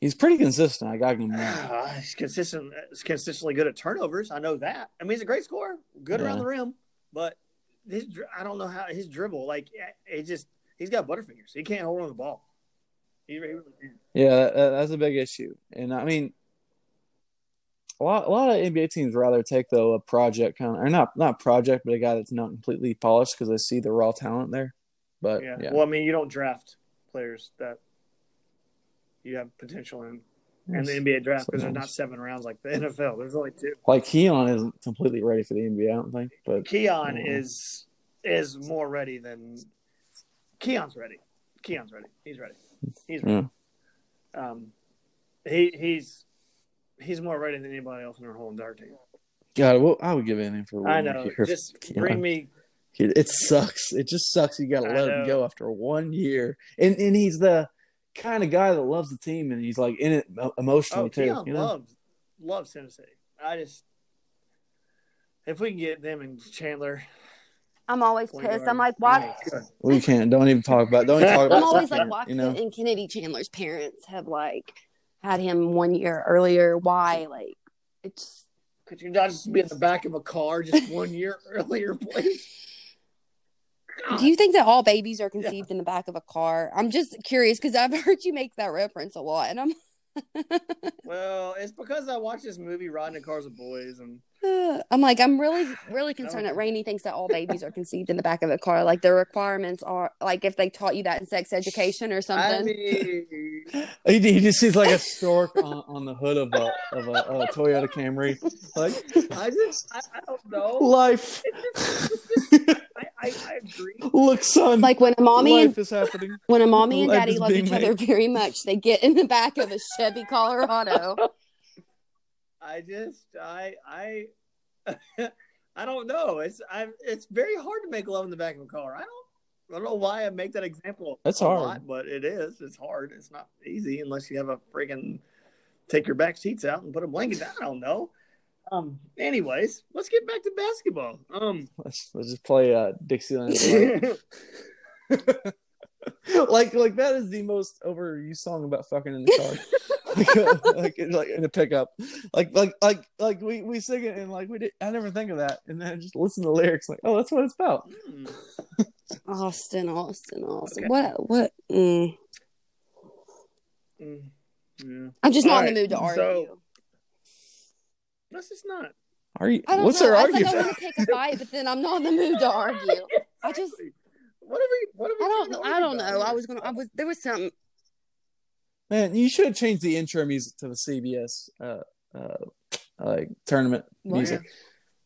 He's pretty consistent. I got him. that. he's consistent. He's consistently good at turnovers. I know that. I mean, he's a great scorer, good around the rim. But his, I don't know how his dribble. Like it just, he's got butterfingers. He can't hold on the ball. He, he really can't. Yeah, that- that's a big issue. And I mean, a lot, a lot of NBA teams rather take though a project kind of, or not, not project, but a guy that's not completely polished because they see the raw talent there. But yeah. yeah, Well, I mean, you don't draft players that you have potential in. in the NBA draft because there's not seven rounds like the NFL. There's only two. like Keon isn't completely ready for the NBA. I don't think, but Keon Yeah. is is more ready than Keon's ready. Keon's ready. He's ready. He's ready. Um, he he's he's more ready than anybody else in our whole entire team. God, well, I would give anything for one I know. year. Just Keon. bring me. It, it sucks. It just sucks. You got to let him go after one year, and and he's the kind of guy that loves the team, and he's like in it emotionally Oh, too. Keon you know? loves loves Tennessee. I just if we can get them and Chandler. I'm always pissed. guard, I'm like, why? oh. We can't. Don't even talk about. Don't even talk about. I'm always like, why you know. couldn't Kennedy Chandler's parents have like had him one year earlier? Why? Like, it's Could you not just be in the back of a car just one year earlier, please? Do you think that all babies are conceived in the back of a car? I'm just curious because I've heard you make that reference a lot, and I'm Well, it's because I watched this movie, Riding in Cars with Boys, and uh, I'm like I'm really really concerned that Rainey thinks that all babies are conceived in the back of a car. Like the requirements are like if they taught you that in sex education or I something. mean, He, he just sees like a stork on, on the hood of a of a, a Toyota Camry. Like I just, I, I don't know. life. I, I, I agree. Look, son. like when a mommy life and is happening. when a mommy and Life daddy love being each other very much, they get in the back of a Chevy Colorado. I just, I, I, I don't know. It's, I, it's very hard to make love in the back of a car. I don't, I don't know why I make that example. That's a hard. lot, but it is. It's hard. It's not easy unless you have a freaking take your back seats out and put a blanket down. I don't know. Um. Anyways, let's get back to basketball. Um. Let's, let's just play uh, Dixieland. like like that is the most overused song about fucking in the car. like, uh, like like in a pickup. Like like like like we we sing it and like we did I never think of that and then just listen to the lyrics like oh that's what it's about. Hmm. Austin, Austin, Austin. Okay. What? What? Mm. Mm, yeah. I'm just not All in the mood to argue. so- Let's just not. Are you? I don't What's know. their I argument? like I want to pick a fight, but then I'm not in the mood to argue. I just, What are we? What are we? I don't, talking I don't know. here? I was gonna, I was, there was something. Man, you should have changed the intro music to the CBS uh uh like tournament What? music.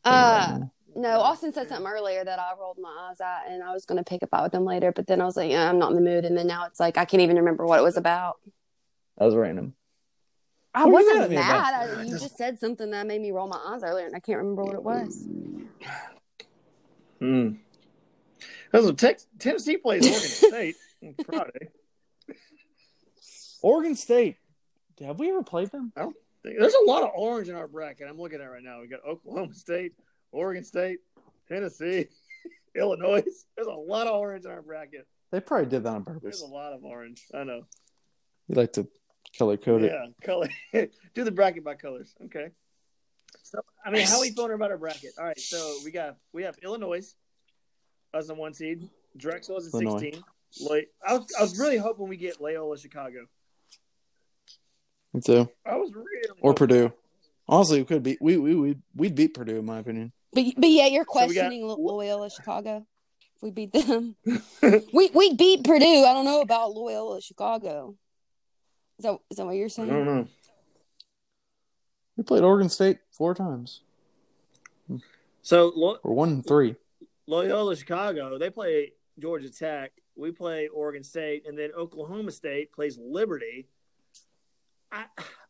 Uh, no, Austin said something earlier that I rolled my eyes at, and I was gonna pick a fight with him later, but then I was like, yeah, I'm not in the mood, and then now it's like I can't even remember what it was about. That was random. I What wasn't mad at me mad. about? I, you just said something that made me roll my eyes earlier, and I can't remember what it was. Hmm. That's what Tex- Tennessee plays Oregon State on Friday. Oregon State. Have we ever played them? There's a lot of orange in our bracket. I'm looking at it right now. We got Oklahoma State, Oregon State, Tennessee, Illinois. There's a lot of orange in our bracket. They probably did that on purpose. There's a lot of orange. I know. You like to color code it. Yeah, color. Do the bracket by colors. Okay. So, I mean, how are we feeling about our bracket? All right, so we got we have Illinois as the one seed. Drexel as a Illinois. sixteen. Like, I was I was really hoping we get Loyola Chicago. Me too. I was really Or hoping- Purdue. Honestly, we could beat we we we we'd beat Purdue in my opinion. But but yeah, you're So got- questioning Loyola Chicago. If we beat them, we we beat Purdue. I don't know about Loyola Chicago. Is that is that what you're saying? I don't know. We played Oregon State four times. So Lo- We're one and three. Loyola Chicago, they play Georgia Tech. We play Oregon State, and then Oklahoma State plays Liberty. I,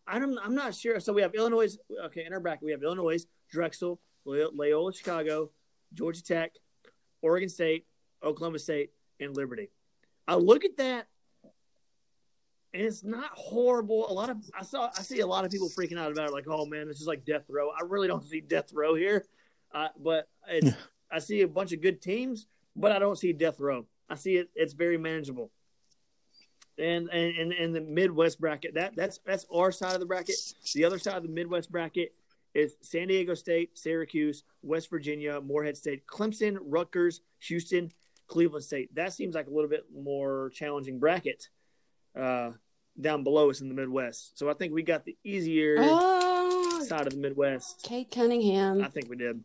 I don't, I'm not sure. So we have Illinois. Okay, in our bracket, we have Illinois, Drexel, Loyola Chicago, Georgia Tech, Oregon State, Oklahoma State, and Liberty. I look at that, and it's not horrible. A lot of I saw, I see a lot of people freaking out about it, like, "Oh man, this is like death row." I really don't see death row here, uh, but it's, I see a bunch of good teams, but I don't see death row. I see it; it's very manageable. And and and, and the Midwest bracket that that's that's our side of the bracket. The other side of the Midwest bracket is San Diego State, Syracuse, West Virginia, Morehead State, Clemson, Rutgers, Houston, Cleveland State. That seems like a little bit more challenging bracket. Uh, down below us in the Midwest, so I think we got the easier Oh, side of the Midwest. Cade Cunningham. I think we did.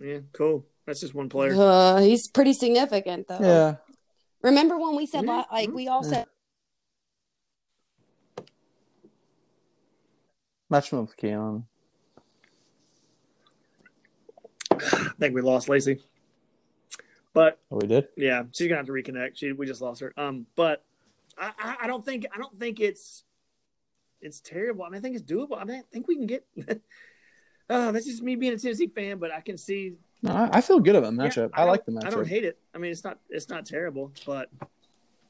Yeah, cool. That's just one player. Uh, he's pretty significant though. Yeah. Remember when we said Yeah. like we all said Match him up with Keon. I think we lost Lacey. But Oh, we did? yeah, she's gonna have to reconnect. She we just lost her. Um, but I, I, I don't think I don't think it's it's terrible. I mean, I think it's doable. I mean, I think we can get. uh, that's just me being a Tennessee fan, but I can see. No, I, I feel good about the yeah, matchup. I, like the matchup. I don't hate it. I mean, it's not it's not terrible, but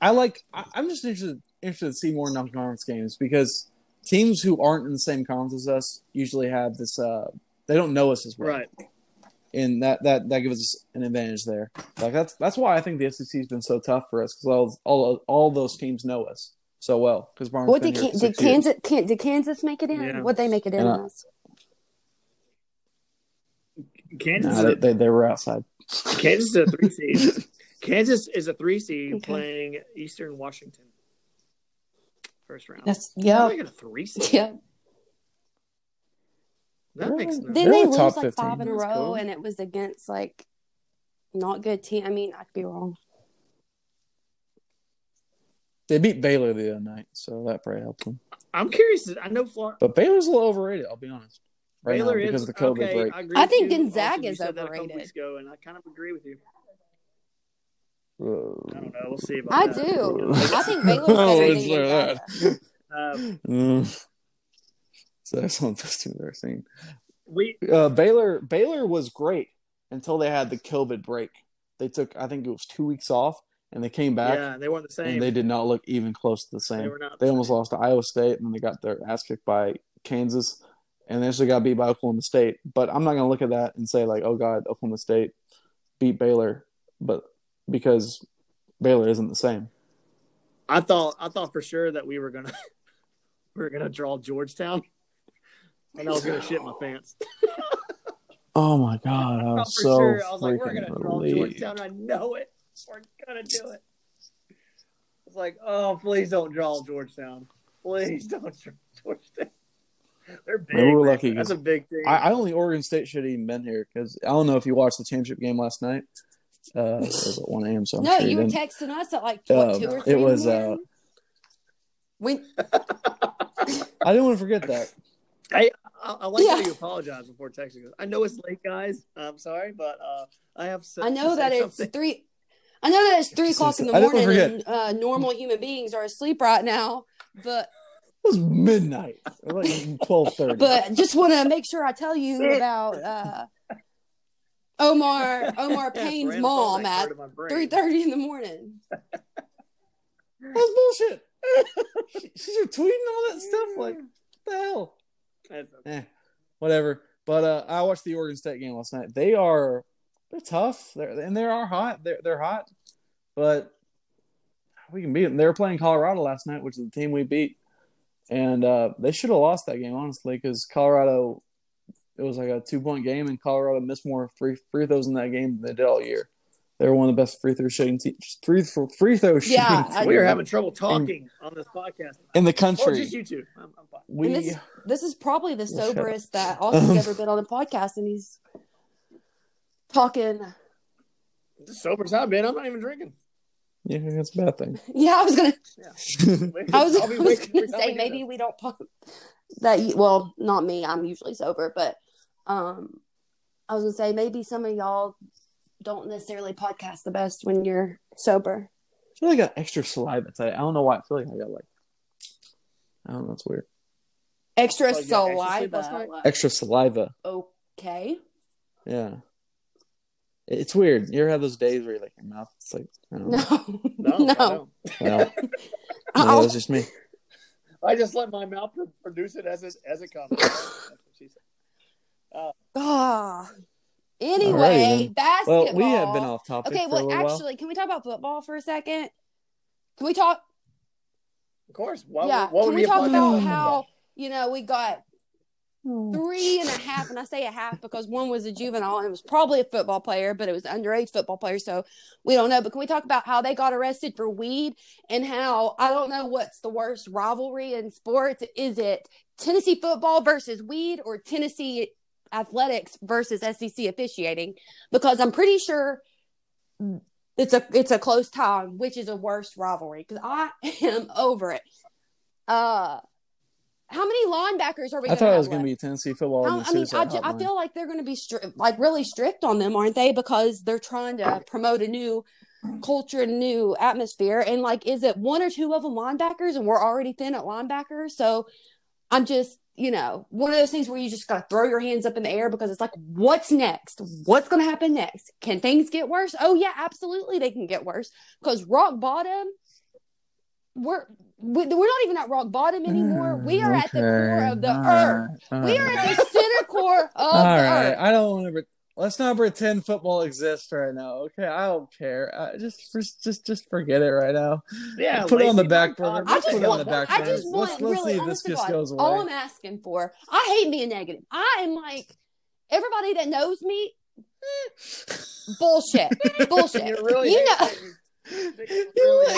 I like. I, I'm just interested interested to see more non-conference games because teams who aren't in the same conference as us usually have this. Uh, they don't know us as well, right. And that that that gives us an advantage there. Like that's that's why I think the SEC has been so tough for us because all all all those teams know us so well. Because what did, Can- did Kansas can, did Kansas make it in? Yeah. What they make it in? And, uh, as? Kansas, Nah, they, they they were outside. Kansas is a three seed. Kansas is a three seed Okay. playing Eastern Washington. First round. That's yeah, do they get a three seed? yeah. That makes no Then They're they lose like 15. five in a row, cool. and it was against like not good team. I mean, I could be wrong. They beat Baylor the other night, so that probably helped them. I'm curious. I know Florida. But Baylor's a little overrated. I'll be honest. Right Baylor now, because is of the COVID okay, break. I, agree I think you. Gonzaga Also, is said that a couple overrated. weeks ago, and I kind of agree with you. Whoa. I don't know. We'll see about I that. do. I think Baylor's better is than Gonzaga. Um, Mm. So that's one of those teams I've seen. we Uh, Baylor Baylor was great until they had the COVID break. They took I think it was two weeks off, and they came back, yeah, they weren't the same. and they did not look even close to the They same. were not. They almost lost to Iowa State, and then they got their ass kicked by Kansas, and they actually got beat by Oklahoma State. But I'm not going to look at that and say like, oh god, Oklahoma State beat Baylor, but because Baylor isn't the same. I thought. I thought for sure that we were gonna we were gonna draw Georgetown, and I was gonna shit my pants. Oh my god, I I was so sure. I was like, we're freaking gonna draw relieved. Georgetown. I know it. We're gonna do it. It's like, oh, please don't draw Georgetown. Please don't draw Georgetown. They're big. Maybe we're man. lucky That's a big team. I, I don't think Oregon State should have even been here because I don't know if you watched the championship game last night. Uh, it was at one a.m. So I'm No, sure you were texting us at like what, Uh, two or it three. in the was, uh, morning? when I didn't want to forget that. I, I like Yeah. how you apologize before texting us. I know it's late, guys. I'm sorry, but uh, I have. I know to that say it's something. three. I know that it's three o'clock in the morning, and uh, normal human beings are asleep right now. but It was midnight, like twelve thirty. but just want to make sure I tell you about uh, Omar Omar Payne's mom at card in my brain. three thirty in the morning. That's bullshit. She- She's tweeting all that stuff. Like, what the hell? Eh, whatever. But uh, I watched the Oregon State game last night. They are they're tough. They're and they are hot. They're they're hot, but we can beat them. They were playing Colorado last night, which is the team we beat, and uh, they should have lost that game honestly because Colorado. It was like a two point game, and Colorado missed more free free throws in that game than they did all year. They were one of the best free throw shooting teams. Free throw free throw shooting Yeah, teams We are having trouble talking on this podcast. in the country. Or country. just you two. I'm, I'm fine. we this this is probably the Well, shut up. soberest that Austin's Um, ever been on a podcast, and he's talking. Just sober as I've been. I'm not even drinking. yeah, that's a bad thing. Yeah, I was gonna. I was, I'll I be was gonna say maybe we don't pop that. you- Well, not me. I'm usually sober, but um, I was gonna say maybe some of y'all don't necessarily podcast the best when you're sober. I feel like I got extra saliva today. I don't know why. I feel like I got like, I don't know. It's weird. Extra Oh, you extra saliva. Extra saliva. Okay. Yeah. It's weird. You ever have those days where you're like your mouth? It's like I don't know. No. No, No. I don't. Well, yeah, that's just me. I just let my mouth produce it as it as it comes. That's what she said. Ah. Alrighty Anyway, then. basketball. Well, we have been off topic Okay, for a well, little actually, can we talk about football for a second? Can we talk? Of course. Why, yeah. why Can we we talk about that? how you know we got three and a half, and I say a half because one was a juvenile and it was probably a football player, but it was an underage football player, so we don't know. But can we talk about how they got arrested for weed and how I don't know what's the worst rivalry in sports? Is it Tennessee football versus weed or Tennessee athletics versus SEC officiating? Because I'm pretty sure it's a it's a close tie, which is a worse rivalry because I am over it. Uh, how many linebackers are we? I thought it was going to be Tennessee football. How- I mean, I, ju- I feel like they're going to be stri- like really strict on them, aren't they? Because they're trying to promote a new culture, new atmosphere. And like, is it one or two of them linebackers, and we're already thin at linebackers? So I'm just, you know, one of those things where you just got to throw your hands up in the air because it's like, what's next? What's going to happen next? Can things get worse? Oh yeah, absolutely, they can get worse. Because rock bottom, we're we- we're not even at rock bottom anymore. We are at the core of the Mm, Okay, earth. all We are at the center core of All the right, earth. I don't want to. Pre- let's not pretend football exists right now. Okay, I don't care. I just, just, just, just forget it right now. Yeah, put it on the back burner. I just put it on want, back I just want, let's, let's really, see if this just God, goes all. I'm asking for, I hate being negative. I am like, everybody that knows me, eh, bullshit, bullshit. You really You know- you You really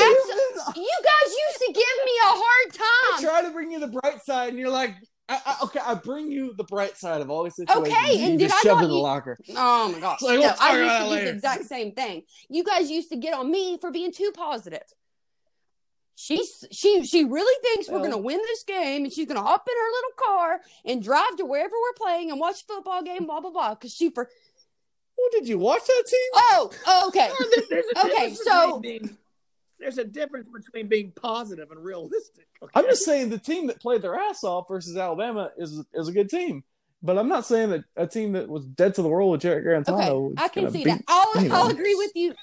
you guys used to give me a hard time. I time. try to bring you the bright side, and you're like, I, I, okay, I bring you the bright side of all these situations. Okay, you and did just I shove it in the u- locker. Oh my gosh. Like, we'll talk I used to it do the exact same thing. You guys used to get on me for being too positive. She's she she really thinks we're gonna win this game and she's gonna hop in her little car and drive to wherever we're playing and watch a football game, blah blah blah. Cause she for Well, did you watch that team? oh, oh okay. There's- there's a Okay, so- between being- there's a difference between being positive and realistic. okay? I'm just saying the team that played their ass off versus Alabama is is a good team. But I'm not saying that a team that was dead to the world with Jarrett Guarantano. Okay, I can see gonna that. I'll, anyone. I'll agree with you.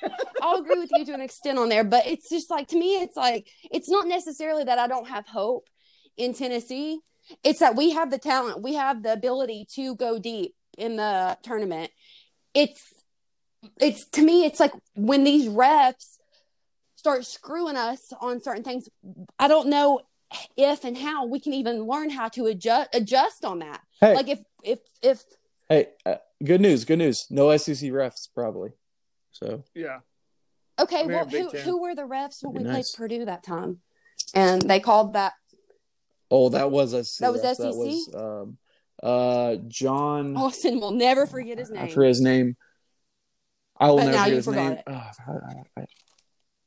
I'll agree with you to an extent on there, but it's just like to me, it's like it's not necessarily that I don't have hope in Tennessee. It's that we have the talent, we have the ability to go deep in the tournament. It's it's to me, it's like when these refs start screwing us on certain things. I don't know if and how we can even learn how to adjust adjust on that. Hey, Like if if if hey, uh, good news, good news. No SEC refs probably. So yeah. Okay, Come here, well, who Ten. who were the refs when we That'd be played. Purdue that time? And they called that. oh, that was SEC. That was refs. SEC? That was um, uh, John. Austin will never forget his I name. forget his name. I will But never now forget you his forgot name. it. Oh, I- I-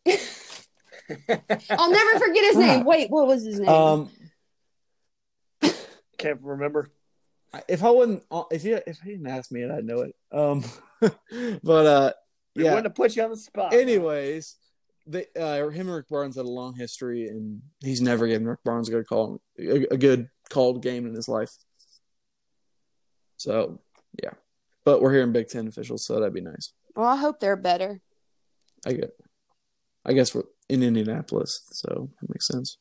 I'll never forget his name. Wait, what was his name? I- um, Can't remember. if I wouldn't, uh, if he if he didn't ask me it, I'd know it. Um, but uh, We yeah. wouldn't have put you on the spot. Anyways, they, uh, him and Rick Barnes had a long history, and he's never given Rick Barnes a good call, a, a good called game in his life. So yeah, but we're hearing Big Ten officials, so that'd be nice. Well, I hope they're better. I get. I guess we're in Indianapolis, so that makes sense.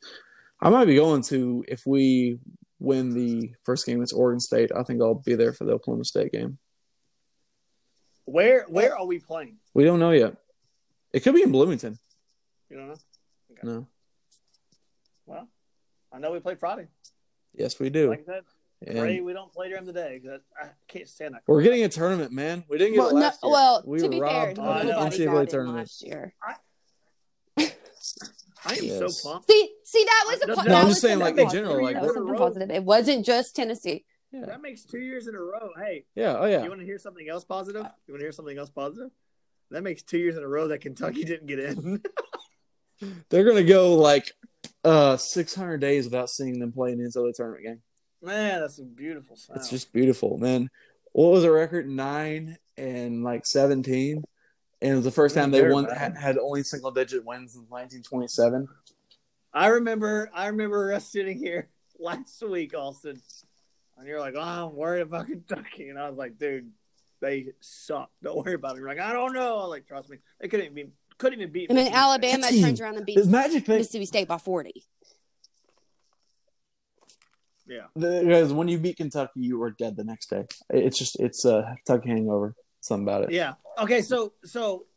I might be going to if we win the first game against Oregon State. I think I'll be there for the Oklahoma State game. Where where are we playing? We don't know yet. It could be in Bloomington. You don't know? Okay. No. Well, I know we play Friday. Yes, we do. Like I said, And pray we don't play during the day because I can't stand that. we're getting a tournament, man. We didn't get Well, it no, last year. well we to be fair, robbed of I nobody NCAA got in tournament. last year. I am Yes. so pumped. See, see, that was a No, po- I'm that just was saying, like, in general, like, that was something positive. It wasn't just Tennessee. Yeah. That makes two years in a row. Hey, Yeah. Oh yeah. you want to hear something else positive? You want to hear something else positive? That makes two years in a row that Kentucky didn't get in. They're gonna go like uh 600 days without seeing them play an NCAA tournament game. Man, that's a beautiful sound. It's just beautiful, man. What was the record? Nine and like 17, and it was the first time they won had, had only single digit wins since 1927. I remember. I remember us sitting here last week, Austin, and you're like, "Oh, I'm worried about Kentucky," and I was like, "Dude, they suck. Don't worry about it." You're like, "I don't know." I was like, "Trust me, they couldn't even couldn't even beat." And then Michigan State. Alabama Team. turns around and beats magic thing, Mississippi State by 40. Yeah, because when you beat Kentucky, you were dead the next day. It's just it's a Kentucky hangover. Something about it. yeah. Okay, so so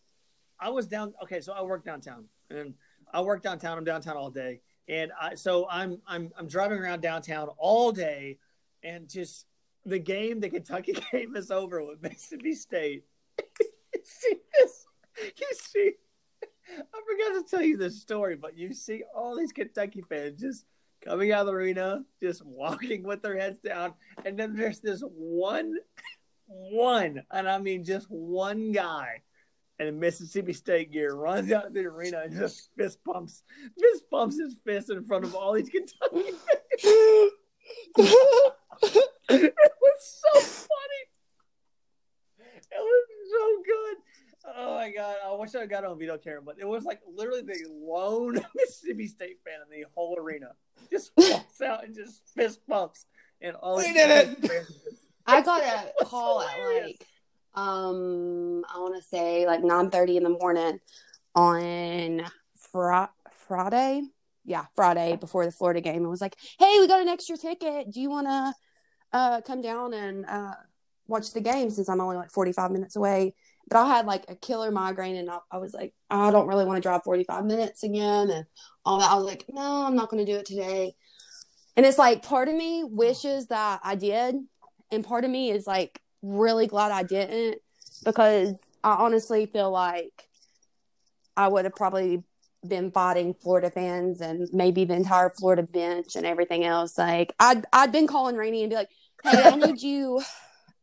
I was down. Okay, so I work downtown, and I work downtown. I'm downtown all day, and I so I'm I'm I'm driving around downtown all day, and just the game, the Kentucky game is over with Mississippi State. you see this? You see? I forgot to tell you this story, but you see all these Kentucky fans just coming out of the arena, just walking with their heads down, and then there's this one, one, and I mean just one guy in a Mississippi State gear runs out of the arena and just fist pumps, fist pumps his fist in front of all these Kentucky fans. it was so funny. It was so good. Oh my god! I wish I got on video camera, but it was like literally the lone Mississippi State fan in the whole arena just walks out and just fist bumps, and all We did it! Kentucky fans just- I got a call at like um I want to say like 9:30 in the morning on fr- Friday. Yeah, Friday before the Florida game. It was like, "Hey, we got an extra ticket. Do you want to uh come down and uh watch the game since I'm only like 45 minutes away?" But I had like a killer migraine and I, I was like, "I don't really want to drive 45 minutes again." And all that. I was like, "No, I'm not going to do it today." And it's like part of me wishes that I did and part of me is like really glad I didn't because I honestly feel like I would have probably been fighting Florida fans and maybe the entire Florida bench and everything else. Like I'd I'd been calling Rainey and be like, "Hey, I need you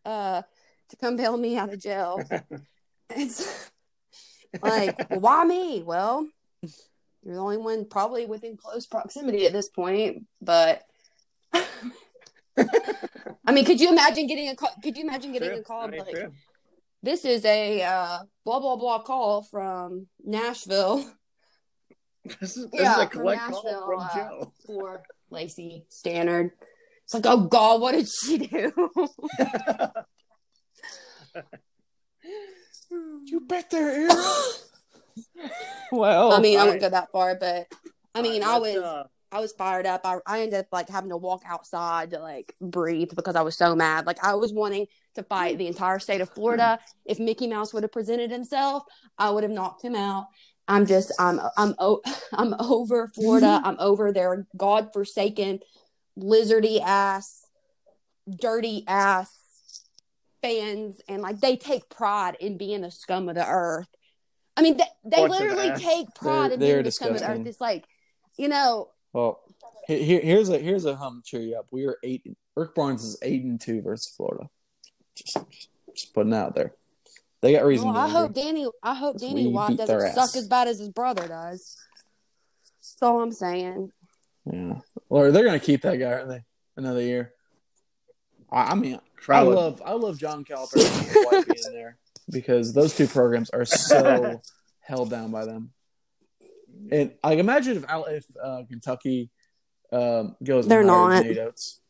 uh, to come bail me out of jail." It's like, why me? Well, you're the only one probably within close proximity at this point, but. I mean, could you imagine getting a call? Could you imagine getting True. a call like, true. "This is a uh, blah blah blah call from Nashville This is, this Yeah, is a from collect call Nashville, from uh, Joe. for Lacey Stannard." It's like, oh God, what did she do? You bet their ears. well, I mean, I All wouldn't go that far, but I mean, I All was uh, I was fired up. I, I ended up like having to walk outside to like breathe because I was so mad. Like I was wanting to fight the entire state of Florida. If Mickey Mouse would have presented himself, I would have knocked him out. I'm just I'm I'm I'm over Florida. I'm over their godforsaken lizardy ass, dirty ass fans, and like they take pride in being the scum of the earth. I mean, they, they literally take pride They're- in being the scum of the earth. It's like, you know, Well, here, here's a here's a hum to cheer you up. We are eight. Rick Barnes is eight and two versus Florida. Just, just putting it out there. They got reason. Well, to I hope. Danny. I hope Danny we White doesn't their suck as bad as his brother does. That's all I'm saying. Yeah. Or they're gonna keep that guy, aren't they? Another year. I, I mean, Probably. I love I love John Calipari and White being there because those two programs are so held down by them. And I imagine if if uh, Kentucky um, goes. They're not. Nate Oats.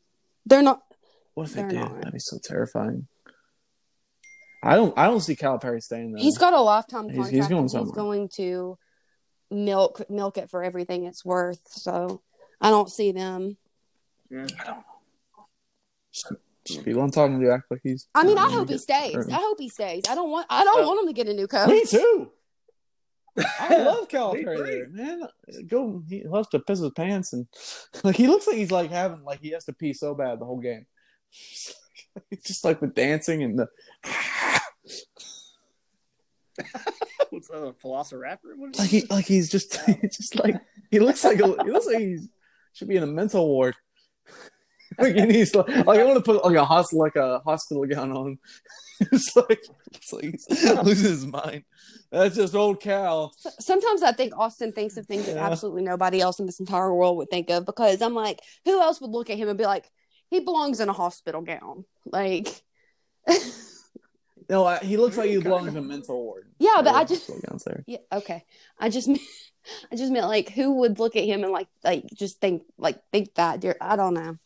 They're not. What if they They're did? not. That'd be so terrifying. I don't. I don't see Calipari staying there. He's got a lifetime contract. he's going and he's going to milk milk it for everything it's worth. So I don't see them. Yeah. I don't. Just, just people I'm talking to act like he's. I mean, I hope he stays. hurt. I hope he stays. I don't want. I don't Well, want him to get a new coach. Me too. I love Calipari there, man. Go. He loves to piss his pants and like he looks like he's like having like he has to pee so bad the whole game. Just like the dancing and the. What's that, a Velociraptor? Like he like he's just just like he looks like a, he looks like he should be in a mental ward. like he needs like, like I want to put like a hospital like a hospital gown on. it's like it's like he's losing his mind. That's just old Cal. Sometimes I think Austin thinks of things that absolutely nobody else in this entire world would think of because I'm like, who else would look at him and be like, he belongs in a hospital gown? Like, No, I, he looks like he belongs in a mental ward. Yeah, but I Yeah, just- hospital gowns there. yeah, okay. I just, meant- I just meant like, who would look at him and like, like just think, like, think that? Dear, I don't know.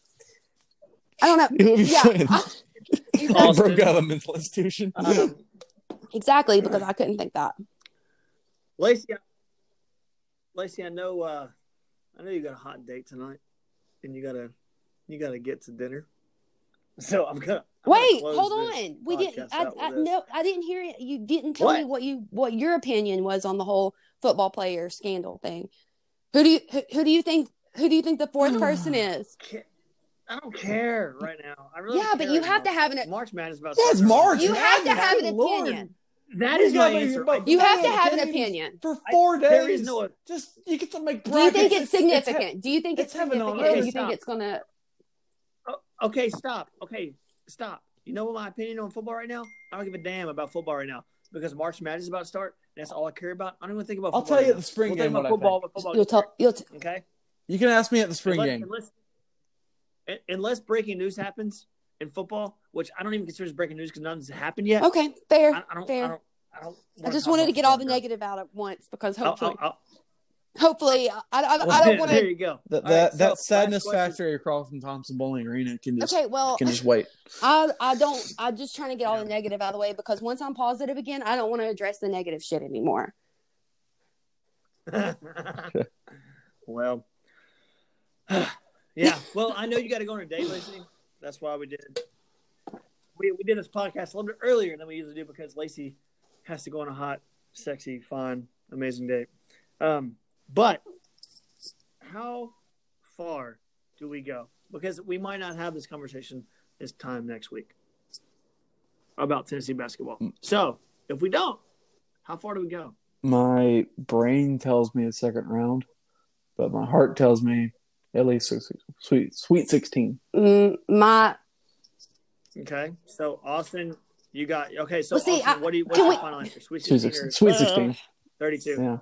I don't know. He would be Yeah, fine. I- broke out of a mental institution. Um, exactly because I couldn't think that. Lacey, I- Lacey, I know, uh, I know you got a hot date tonight, and you gotta, you gotta get to dinner. So I'm gonna I'm gonna Wait, hold on. We didn't. I, out I no, I didn't hear it. You didn't tell me What? what you what your opinion was on the whole football player scandal thing. Who do you who, who do you think who do you think the fourth person is? Ca- I don't care right now. I really Yeah, but care you have to have an March Madness about Yes. March. you have to have an Lord. opinion. That is You is my gotta make answer. your. You have to have an opinion. for four days. There is no. Just you get to make. Brackets. Do you think brackets. it's significant? Do you think it's it's heaven on significant? earth. Do you Stop. think it's gonna? Oh, okay, stop. Okay, stop. You know what my opinion on football right now? I don't give a damn about football right now because March Madness is about to start. That's all I care about. I don't even think about. I'll football tell you right the spring we'll game think about what I football. think. football You'll gets tell. You'll. T- Okay. You can ask me at the spring unless, game. Unless, un- unless breaking news happens in football, which I don't even consider as breaking news because nothing's happened yet. okay, fair, I, I don't. fair. I don't. I, don't I just wanted to get all the football. negative out at once because I'll- hopefully, I'll- I'll- hopefully, I, I, I, well, I don't there- want There you go. That All that, right, that last sadness factory across from Thompson Boling Arena can just Okay, well, can just wait. I I don't. I'm just trying to get all the negative out of the way because once I'm positive again, I don't want to address the negative shit anymore. well, yeah. Well, I know you got to go on a date, Lacey. That's why we did. We we did this podcast a little bit earlier than we usually do because Lacey has to go on a hot, sexy, fun, amazing date. Um, but how far do we go? Because we might not have this conversation this time next week about Tennessee basketball. So if we don't, how far do we go? My brain tells me a second round, but my heart tells me at least six, sweet sweet sixteen. Mm, my Okay, so Austin, you got okay. So Well, see, Austin, I- what do you? What's can your we- final answer? Sweet Sweet sixteen. sixteen. or- Sweet sixteen. Thirty-two. Yeah.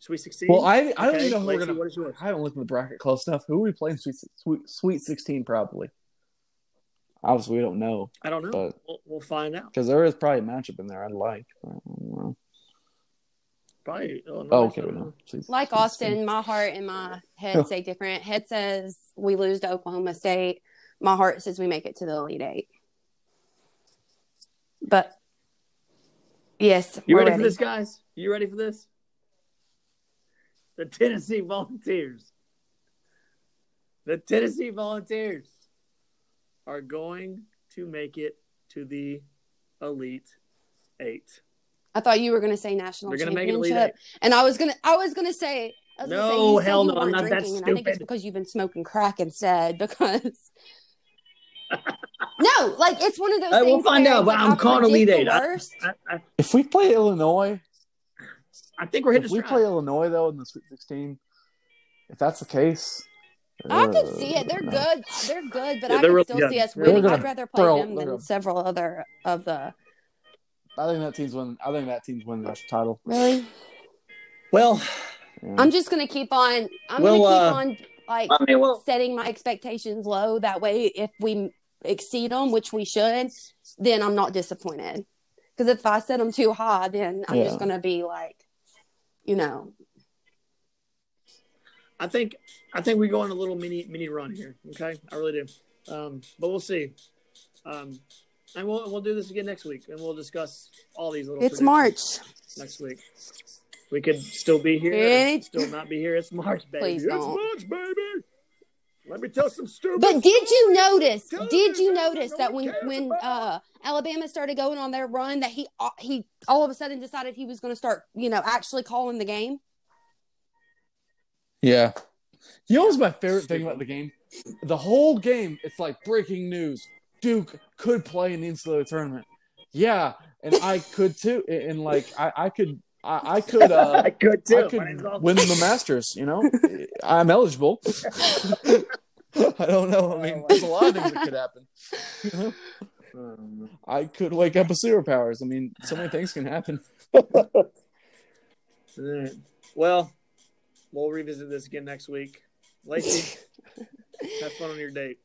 Sweet sixteen. Well, I I don't Okay, even know who we're gonna. what is yours? I haven't looked at the bracket close enough. Who are we playing? Sweet sweet sweet sixteen probably. Obviously, we don't know I don't know. but- we'll, we'll find out. because there is probably a matchup in there I'd like. I don't know. Probably. Illinois, Oh, okay, I we don't know. Sweet- like sweet 16. Austin, my heart and my head say different. Head says we lose to Oklahoma State. My heart says we make it to the Elite Eight. But yes, You ready, ready. for this, guys? You ready for this? The Tennessee Volunteers. The Tennessee Volunteers are going to make it to the Elite Eight. I thought you were going to say national They're going to make it Elite championship, Eight. and I was gonna, I was going to say, I was gonna say, No, you hell you no, I'm weren't not that drinking, and I think it's because you've been smoking crack instead. Because no, like it's one of those. Uh, we'll things find where out, but like, I'm calling predict Elite Eight. I- I, I, If we play Illinois, I think we're hitting if we stride. play Illinois though in the Sweet Sixteen, if that's the case, I could uh, see it. They're no. good. They're good, but Yeah, I they're could really still good. see us They're winning. gonna I'd rather play throw- them than several other of the. I think that team's win. I think that team's winning the title. Really, Well, Yeah. I'm just gonna keep on. I'm Well, gonna uh, keep on like I mean, well, setting my expectations low. That way, if we exceed them, which we should, then I'm not disappointed. Because if I set them too high, then I'm Yeah. just gonna be like, you know, I think I think we go on a little mini mini run here. Okay, I really do. Um, but we'll see. Um, and we'll we'll do this again next week, and we'll discuss all these little. It's March. next week. We could still be here, Any- still not be here. It's March, baby. Please it's don't. March, baby. Let me tell some stupid. But did you notice? Tell Did you notice that when when uh, Alabama started going on their run, that he uh, he all of a sudden decided he was going to start, you know, actually calling the game. Yeah. You know what's my favorite thing about the game? The whole game, it's like breaking news. Duke could play in the NCAA tournament. Yeah, and I could too. And like I, I could I, I could uh I could too. I could win the Masters, you know? I'm eligible. I don't know. I mean, there's a lot of things that could happen. You know? Um, I could wake up with superpowers. I mean, so many things can happen. Well, we'll revisit this again next week. Lacey, have fun on your date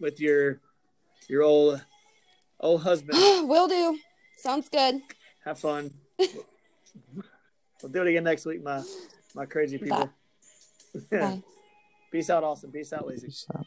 with your your old old husband. Will do. Sounds good. Have fun. we'll do it again next week, my my crazy people. Bye. Peace out, Austin. Peace out, Lacey. Peace out.